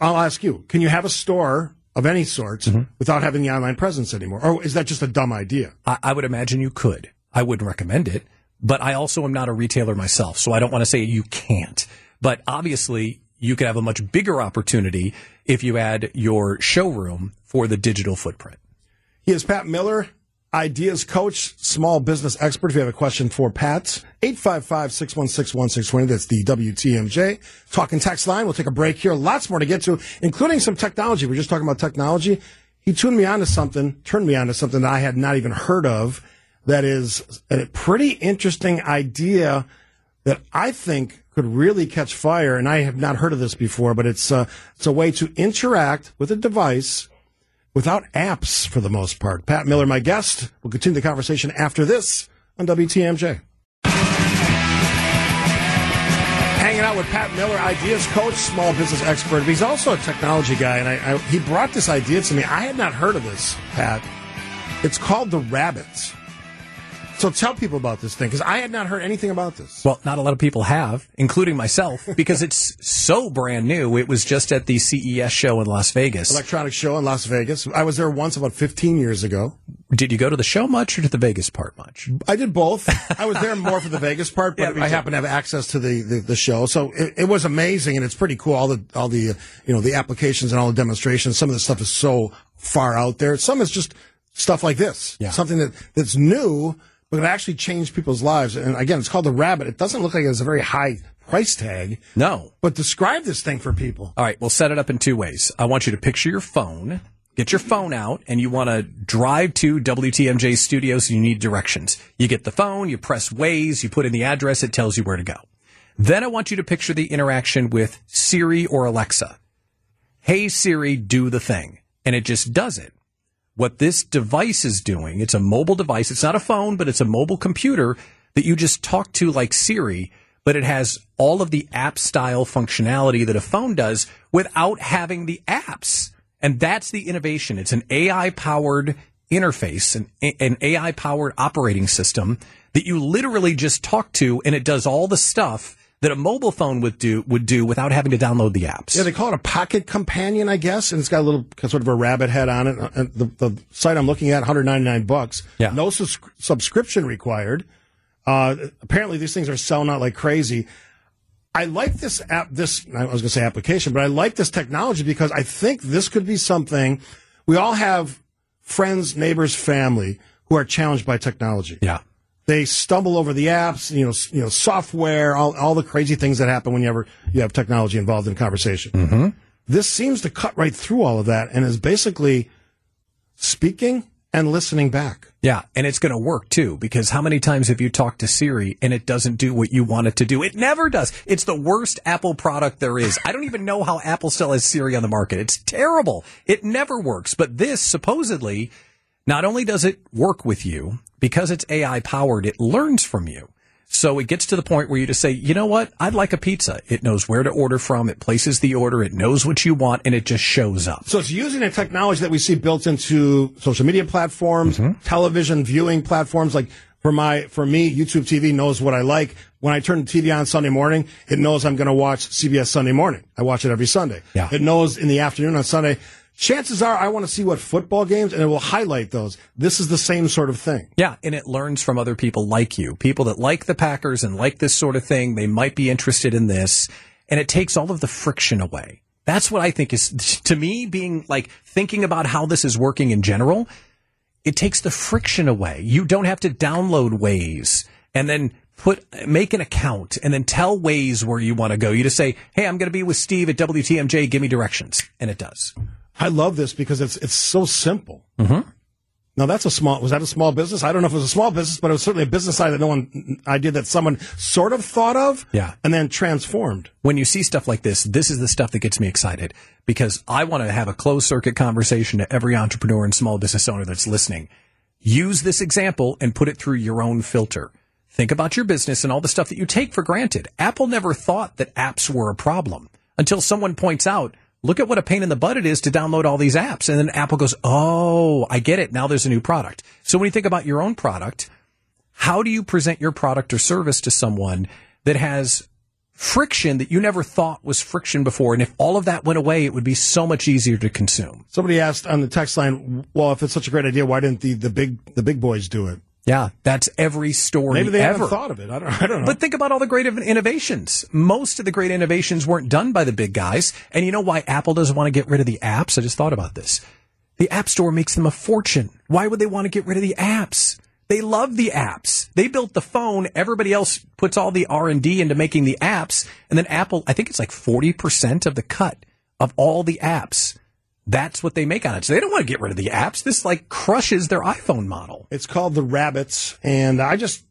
I'll ask you: Can you have a store of any sort without having the online presence anymore, or is that just a dumb idea? I, I would imagine you could. I wouldn't recommend it, but I also am not a retailer myself, so I don't want to say you can't. But obviously, you could have a much bigger opportunity if you add your showroom for the digital footprint. He is Pat Miller, ideas coach, small business expert. If you have a question for Pat, 855-616-1620. That's the WTMJ talking text line. We'll take a break here. Lots more to get to, including some technology. We're just talking about technology. He tuned me on to something, turned me on to something that I had not even heard of. That is a pretty interesting idea that I think could really catch fire. And I have not heard of this before, but it's, uh, it's a way to interact with a device without apps for the most part. Pat Miller, my guest. We'll continue the conversation after this on WTMJ. Hanging out with Pat Miller, ideas coach, small business expert. He's also a technology guy, and I, I, he brought this idea to me. I had not heard of this, Pat. It's called the Rabbits. So tell people about this thing because I had not heard anything about this. Well, not a lot of people have, including myself, because it's so brand new. It was just at the CES show in Las Vegas. Electronic show in Las Vegas. I was there once about 15 years ago. Did you go to the show much or to the Vegas part much? I did both. I was there more for the Vegas part, but Yeah, I happen to have access to the, the, the show. So it, it was amazing and it's pretty cool. All the, all the, you know, the applications and all the demonstrations. Some of the stuff is so far out there. Some is just stuff like this. Yeah. Something that, that's new, but it actually changed people's lives. And again, it's called the Rabbit. It doesn't look like it has a very high price tag. No. But describe this thing for people. All right, we'll set it up in two ways. I want you to picture your phone, get your phone out, and you want to drive to WTMJ studios. You need directions. You get the phone, you press Waze, you put in the address, it tells you where to go. Then I want you to picture the interaction with Siri or Alexa. Hey Siri, do the thing. And it just does it. What this device is doing, it's a mobile device. It's not a phone, but it's a mobile computer that you just talk to like Siri, but it has all of the app style functionality that a phone does without having the apps. And that's the innovation. It's an AI powered interface, an, an AI powered operating system that you literally just talk to and it does all the stuff that a mobile phone would do, would do without having to download the apps. Yeah, they call it a pocket companion, I guess, and it's got a little sort of a rabbit head on it. And the, the site I'm looking at, 199 bucks. Yeah. No sus- subscription required. Uh, apparently, these things are selling out like crazy. I like this app. This I was going to say application, but I like this technology because I think this could be something. We all have friends, neighbors, family who are challenged by technology. Yeah. They stumble over the apps, you know, you know, software, all, all the crazy things that happen whenever you have technology involved in conversation. Mm-hmm. This seems to cut right through all of that and is basically speaking and listening back. Yeah, and it's going to work too because how many times have you talked to Siri and it doesn't do what you want it to do? It never does. It's the worst Apple product there is. I don't even know how Apple still has Siri on the market. It's terrible. It never works. But this supposedly not only does it work with you because it's AI powered, it learns from you. So it gets to the point where you just say, you know what? I'd like a pizza. It knows where to order from. It places the order. It knows what you want and it just shows up. So it's using a technology that we see built into social media platforms, mm-hmm. television viewing platforms. Like for my, for me, YouTube TV knows what I like. When I turn the TV on Sunday morning, it knows I'm going to watch CBS Sunday morning. I watch it every Sunday. Yeah. It knows in the afternoon on Sunday. Chances are I want to see what football games and it will highlight those. This is the same sort of thing. Yeah, and it learns from other people like you, people that like the Packers and like this sort of thing. They might be interested in this, and it takes all of the friction away. That's what I think is, to me, being like thinking about how this is working in general. It takes the friction away. You don't have to download Waze and then put make an account and then tell Waze where you want to go. You just say, "Hey, I'm going to be with Steve at WTMJ. Give me directions," and it does. I love this because it's, it's so simple. Mm-hmm. Now that's a small, was that a small business? I don't know if it was a small business, but it was certainly a business side that no one, idea that someone sort of thought of. Yeah. And then transformed. when you see stuff like this, this is the stuff that gets me excited because I want to have a closed circuit conversation to every entrepreneur and small business owner that's listening. Use this example and put it through your own filter. Think about your business and all the stuff that you take for granted. Apple never thought that apps were a problem until someone points out, look at what a pain in the butt it is to download all these apps. And then Apple goes, Oh, I get it. Now there's a new product. So when you think about your own product, how do you present your product or service to someone that has friction that you never thought was friction before? And if all of that went away, it would be so much easier to consume. Somebody asked on the text line, well, if it's such a great idea, why didn't the, the big, the big boys do it? Yeah, that's every story Maybe they ever. haven't thought of it. I don't, I don't know. But think about all the great innovations. Most of the great innovations weren't done by the big guys. And you know why Apple doesn't want to get rid of the apps? I just thought about this. The App Store makes them a fortune. Why would they want to get rid of the apps? They love the apps. They built the phone. Everybody else puts all the R&D into making the apps. And then Apple, I think it's like 40% of the cut of all the apps. That's what they make on it. So they don't want to get rid of the apps. This like crushes their iPhone model. It's called the Rabbits, and I just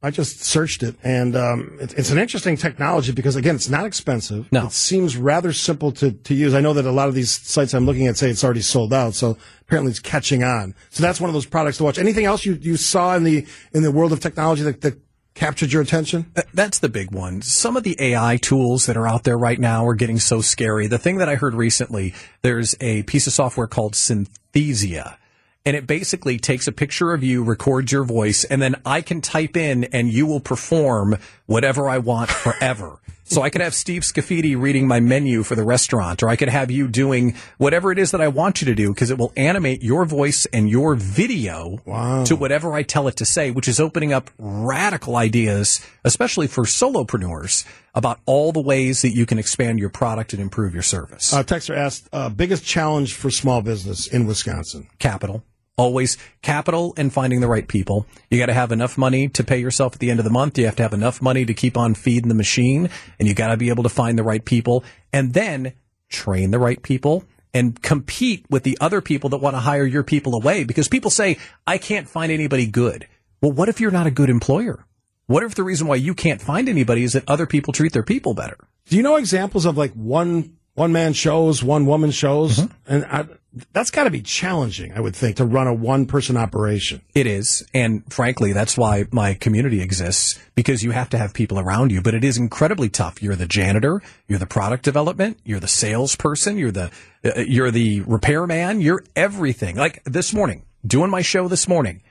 I just searched it, and um, it, it's an interesting technology because again, it's not expensive. No, it seems rather simple to, to use. I know that a lot of these sites I'm looking at say it's already sold out, so apparently it's catching on. So that's one of those products to watch. Anything else you, you saw in the in the world of technology that, that captured your attention? That's the big one. Some of the AI tools that are out there right now are getting so scary. The thing that I heard recently, there's a piece of software called Synthesia. And it basically takes a picture of you, records your voice, and then I can type in and you will perform whatever I want forever. So I could have Steve Scaffidi reading my menu for the restaurant, or I could have you doing whatever it is that I want you to do because it will animate your voice and your video to whatever I tell it to say, which is opening up radical ideas, especially for solopreneurs, about all the ways that you can expand your product and improve your service. Uh, Texter asked, uh, biggest challenge for small business in Wisconsin? Capital. Always capital and finding the right people. You got to have enough money to pay yourself at the end of the month. You have to have enough money to keep on feeding the machine and you got to be able to find the right people and then train the right people and compete with the other people that want to hire your people away because people say, I can't find anybody good. Well, what if you're not a good employer? What if the reason why you can't find anybody is that other people treat their people better? Do you know examples of like one one man shows, one woman shows, and I, that's got to be challenging, I would think, to run a one person operation. It is. And frankly, that's why my community exists because you have to have people around you, but it is incredibly tough. You're the janitor, you're the product development, you're the salesperson, you're the, uh, you're the repairman, you're everything. Like this morning, doing my show this morning,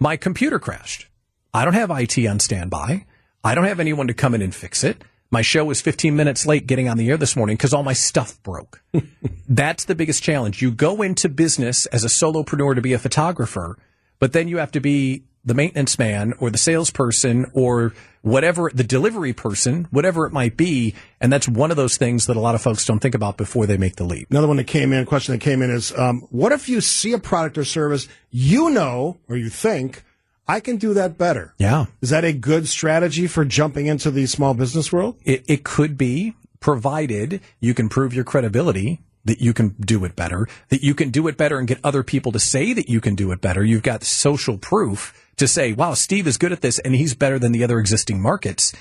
my computer crashed. I don't have IT on standby. I don't have anyone to come in and fix it. My show was 15 minutes late getting on the air this morning because all my stuff broke. That's the biggest challenge. You go into business as a solopreneur to be a photographer, but then you have to be the maintenance man or the salesperson or whatever, the delivery person, whatever it might be. And that's one of those things that a lot of folks don't think about before they make the leap. Another one that came in, question that came in is, um, what if you see a product or service you know or you think I can do that better? Yeah. Is that a good strategy for jumping into the small business world? It, it could be, provided you can prove your credibility that you can do it better, that you can do it better and get other people to say that you can do it better. You've got social proof to say, wow, Steve is good at this and he's better than the other existing markets.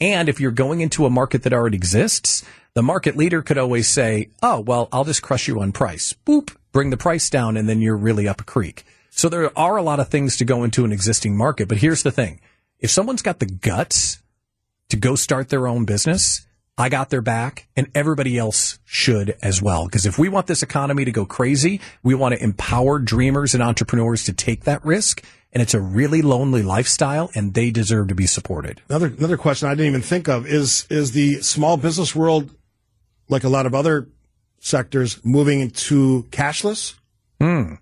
And if you're going into a market that already exists, the market leader could always say, oh, well, I'll just crush you on price. Boop, bring the price down and then you're really up a creek. So there are a lot of things to go into an existing market. But here's the thing. If someone's got the guts to go start their own business, I got their back and everybody else should as well. Because if we want this economy to go crazy, we want to empower dreamers and entrepreneurs to take that risk. And it's a really lonely lifestyle and they deserve to be supported. Another another question I didn't even think of is is the small business world like a lot of other sectors moving into cashless? Hmm.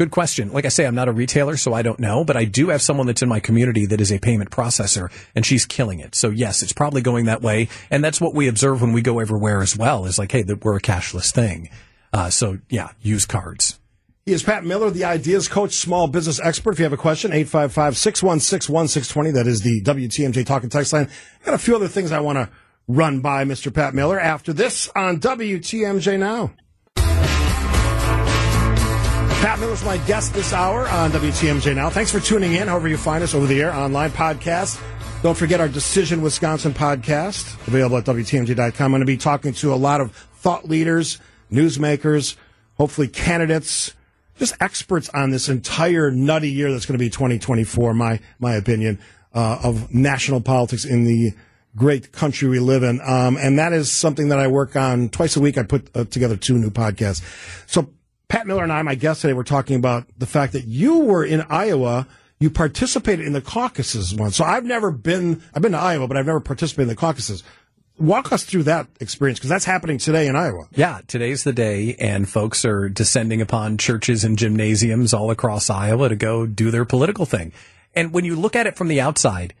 Good question. Like I say, I'm not a retailer, so I don't know, but I do have someone that's in my community that is a payment processor and she's killing it. So yes, it's probably going that way. And that's what we observe when we go everywhere as well is like, hey, that we're a cashless thing. Uh, so yeah, use cards. He is Pat Miller, the Ideas Coach, small business expert. If you have a question, 855-616-1620. That is the WTMJ talking text line. Got a few other things I want to run by Mr. Pat Miller after this on WTMJ Now. Pat Miller's my guest this hour on WTMJ Now. Thanks for tuning in, however you find us over the air, online podcast. Don't forget our Decision Wisconsin podcast, available at WTMJ.com. I'm going to be talking to a lot of thought leaders, newsmakers, hopefully candidates, just experts on this entire nutty year that's going to be 2024, my, my opinion, uh, of national politics in the great country we live in. Um, and that is something that I work on twice a week. I put uh, together two new podcasts. So Pat Miller and I, my guest today, were talking about the fact that you were in Iowa. You participated in the caucuses once. So I've never been, I've been to Iowa, but I've never participated in the caucuses. Walk us through that experience because that's happening today in Iowa. Yeah, today's the day, and folks are descending upon churches and gymnasiums all across Iowa to go do their political thing. And when you look at it from the outside,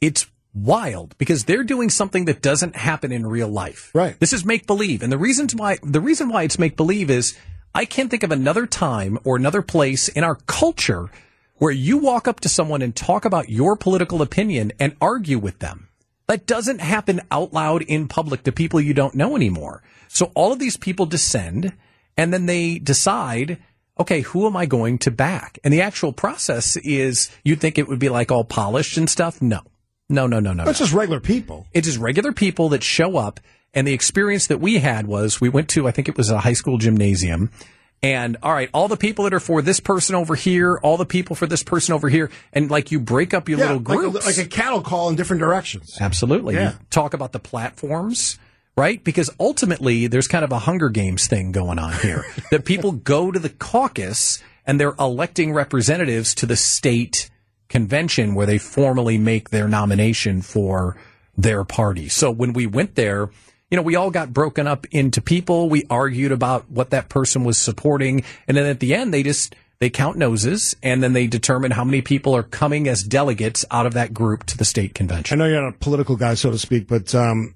it's wild because they're doing something that doesn't happen in real life. Right. This is make believe. And the reasons why, the reason why it's make believe is I can't think of another time or another place in our culture where you walk up to someone and talk about your political opinion and argue with them. That doesn't happen out loud in public to people you don't know anymore. So all of these people descend and then they decide, okay, who am I going to back? And the actual process is you'd think it would be like all polished and stuff. No, no, no, no, no. It's no. just regular people. It's just regular people that show up. And the experience that we had was we went to, I think it was a high school gymnasium. And all right, all the people that are for this person over here, all the people for this person over here. And like you break up your Yeah, little like a- groups. like a cattle call in different directions. Absolutely. Yeah. You talk about the platforms, right? Because ultimately there's kind of a Hunger Games thing going on here that people go to the caucus and they're electing representatives to the state convention where they formally make their nomination for their party. So when we went there, you know, we all got broken up into people. We argued about what that person was supporting. And then at the end, they just, they count noses and then they determine how many people are coming as delegates out of that group to the state convention. I know you're not a political guy, so to speak, but um,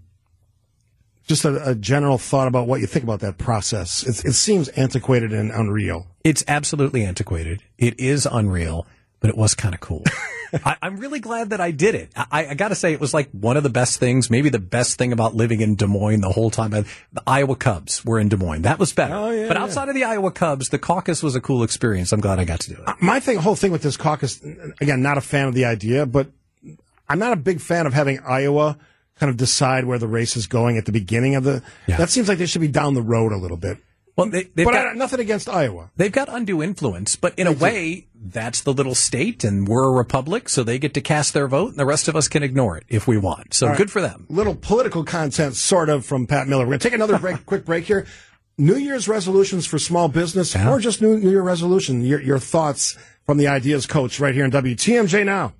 just a, a general thought about what you think about that process. It, it seems antiquated and unreal. It's absolutely antiquated. It is unreal, but it was kind of cool. I, I'm really glad that I did it. I, I got to say, it was like one of the best things, maybe the best thing about living in Des Moines the whole time. The Iowa Cubs were in Des Moines. That was better. Oh, but outside of the Iowa Cubs, the caucus was a cool experience. I'm glad I got to do it. Uh, my thing, whole thing with this caucus, again, not a fan of the idea, but I'm not a big fan of having Iowa kind of decide where the race is going at the beginning of the. That seems like they should be down the road a little bit. Well, they, they've but got- I, nothing against Iowa. They've got undue influence, but in a way, that's the little state, and we're a republic, so they get to cast their vote, and the rest of us can ignore it if we want. So right. good for them. Little political content, sort of, from Pat Miller. We're going to take another break, quick break here. New Year's resolutions for small business, or just New, New Year resolution. Your, your thoughts from the Ideas Coach right here in WTMJ now.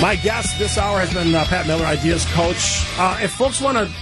My guest this hour has been uh, Pat Miller, Ideas Coach. Uh, if folks want to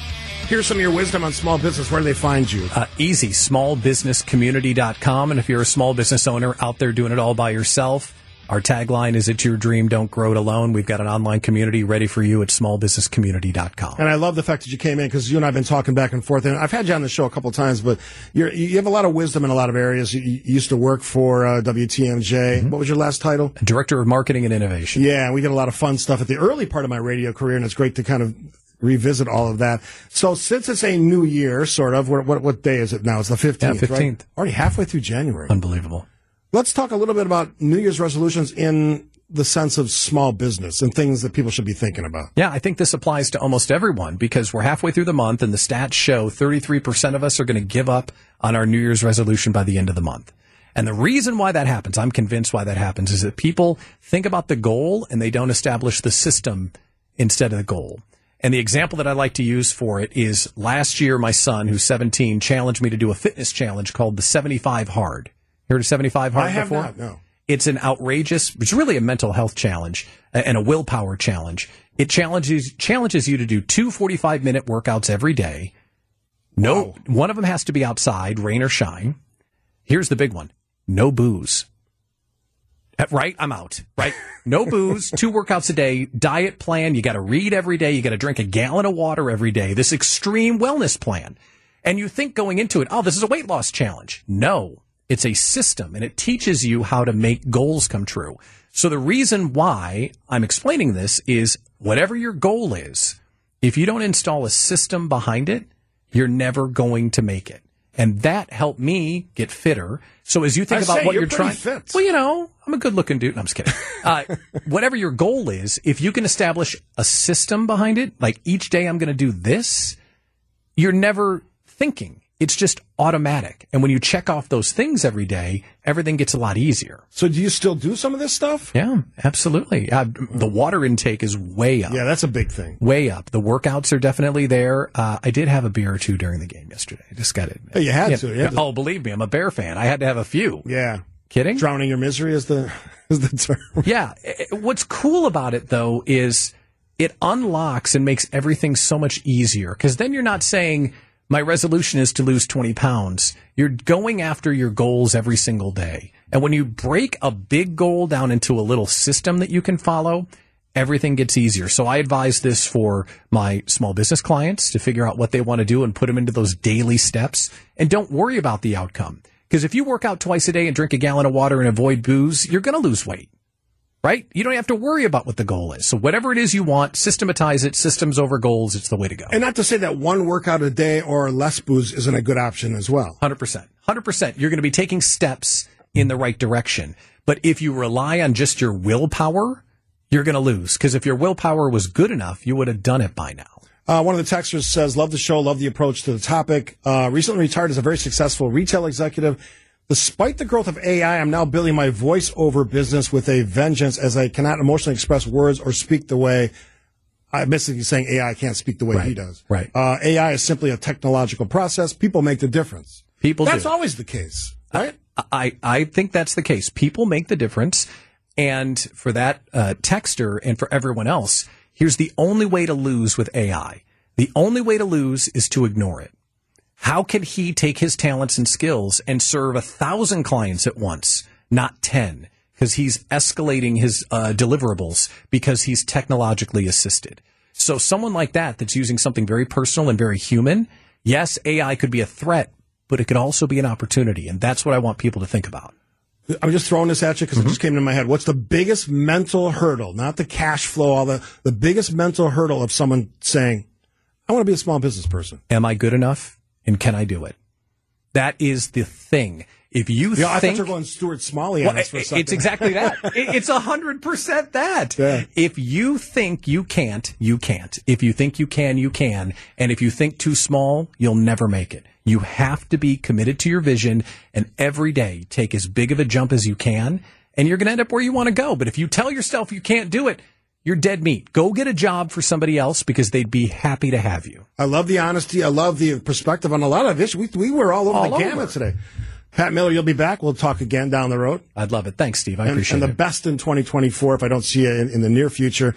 hear some of your wisdom on small business, where do they find you? Uh, easy, smallbusinesscommunity.com. And if you're a small business owner out there doing it all by yourself, our tagline is It's Your Dream, Don't Grow It Alone. We've got an online community ready for you at smallbusinesscommunity.com. And I love the fact that you came in because you and I have been talking back and forth. And I've had you on the show a couple of times, but you're, you have a lot of wisdom in a lot of areas. You, you used to work for uh, WTMJ. What was your last title? Director of Marketing and Innovation. Yeah, we did a lot of fun stuff at the early part of my radio career, and it's great to kind of revisit all of that. So since it's a new year, sort of, what what, what day is it now? It's the 15th, Yeah, right? 15th. Already halfway through January. Unbelievable. Let's talk a little bit about New Year's resolutions in the sense of small business and things that people should be thinking about. Yeah, I think this applies to almost everyone because we're halfway through the month and the stats show 33% of us are going to give up on our New Year's resolution by the end of the month. And the reason why that happens, I'm convinced why that happens, is that people think about the goal and they don't establish the system instead of the goal. And the example that I like to use for it is last year, my son, who's 17, challenged me to do a fitness challenge called the 75 Hard. Heard of 75 Hard I have before? not, no. It's an outrageous, it's really a mental health challenge and a willpower challenge. It challenges, challenges you to do two 45 minute workouts every day. No, one of them has to be outside, rain or shine. Here's the big one. No booze. Right? I'm out. Right? No booze, two workouts a day, diet plan. You got to read every day. You got to drink a gallon of water every day. This extreme wellness plan. And you think going into it, oh, this is a weight loss challenge. No, it's a system and it teaches you how to make goals come true. So the reason why I'm explaining this is whatever your goal is, if you don't install a system behind it, you're never going to make it. And that helped me get fitter. So as you think I about say, what you're you're, trying, fit. well, you know, I'm a good looking dude. No, I'm just kidding. Uh, whatever your goal is, if you can establish a system behind it, like each day I'm going to do this, you're never thinking. It's just automatic. And when you check off those things every day, everything gets a lot easier. So do you still do some of this stuff? Yeah, absolutely. Uh, the water intake is way up. Yeah, that's a big thing. Way up. The workouts are definitely there. Uh, I did have a beer or two during the game yesterday. Just got it. Hey, you had to, you had to. Oh, believe me, I'm a Bear fan. I had to have a few. Yeah. Kidding? Drowning your misery is the is the term. Yeah. What's cool about it though is it unlocks and makes everything so much easier because then you're not saying, My resolution is to lose 20 pounds. You're going after your goals every single day. And when you break a big goal down into a little system that you can follow, everything gets easier. So I advise this for my small business clients to figure out what they want to do and put them into those daily steps and don't worry about the outcome. Because if you work out twice a day and drink a gallon of water and avoid booze, you're going to lose weight right? You don't have to worry about what the goal is. So whatever it is you want, systematize it, systems over goals, it's the way to go. And not to say that one workout a day or less booze isn't a good option as well. 100%. 100%. You're going to be taking steps in the right direction. But if you rely on just your willpower, you're going to lose. Because if your willpower was good enough, you would have done it by now. Uh, one of the texters says, love the show, love the approach to the topic. Uh, recently retired as a very successful retail executive. Despite the growth of AI, I'm now building my voiceover business with a vengeance as I cannot emotionally express words or speak the way I'm basically saying AI can't speak the way right. he does. Right. Uh, AI is simply a technological process. People make the difference. People That's do. always the case, right? I, I, I think that's the case. People make the difference. And for that uh, texter and for everyone else, here's the only way to lose with AI. The only way to lose is to ignore it. How can he take his talents and skills and serve a thousand clients at once, not 10? Because he's escalating his uh, deliverables because he's technologically assisted. So someone like that that's using something very personal and very human, yes, AI could be a threat, but it could also be an opportunity. And that's what I want people to think about. I'm just throwing this at you because it just came into my head. What's the biggest mental hurdle? Not the cash flow, all the, the biggest mental hurdle of someone saying, I want to be a small business person. Am I good enough? And can I do it? That is the thing. If you Yeah, I think thought you were going Stuart Smalley on Well, us for second. it's exactly that. It's a hundred percent that. If you think you can't, you can't. If you think you can, you can. And if you think too small, you'll never make it. You have to be committed to your vision and every day take as big of a jump as you can and you're going to end up where you want to go. But if you tell yourself you can't do it, you're dead meat. Go get a job for somebody else because they'd be happy to have you. I love the honesty. I love the perspective on a lot of issues. We, we were all over All the gamut over. today. Pat Miller, you'll be back. We'll talk again down the road. I'd love it. Thanks, Steve. I and, appreciate it. and the it. best in 2024 if I don't see you in, in the near future.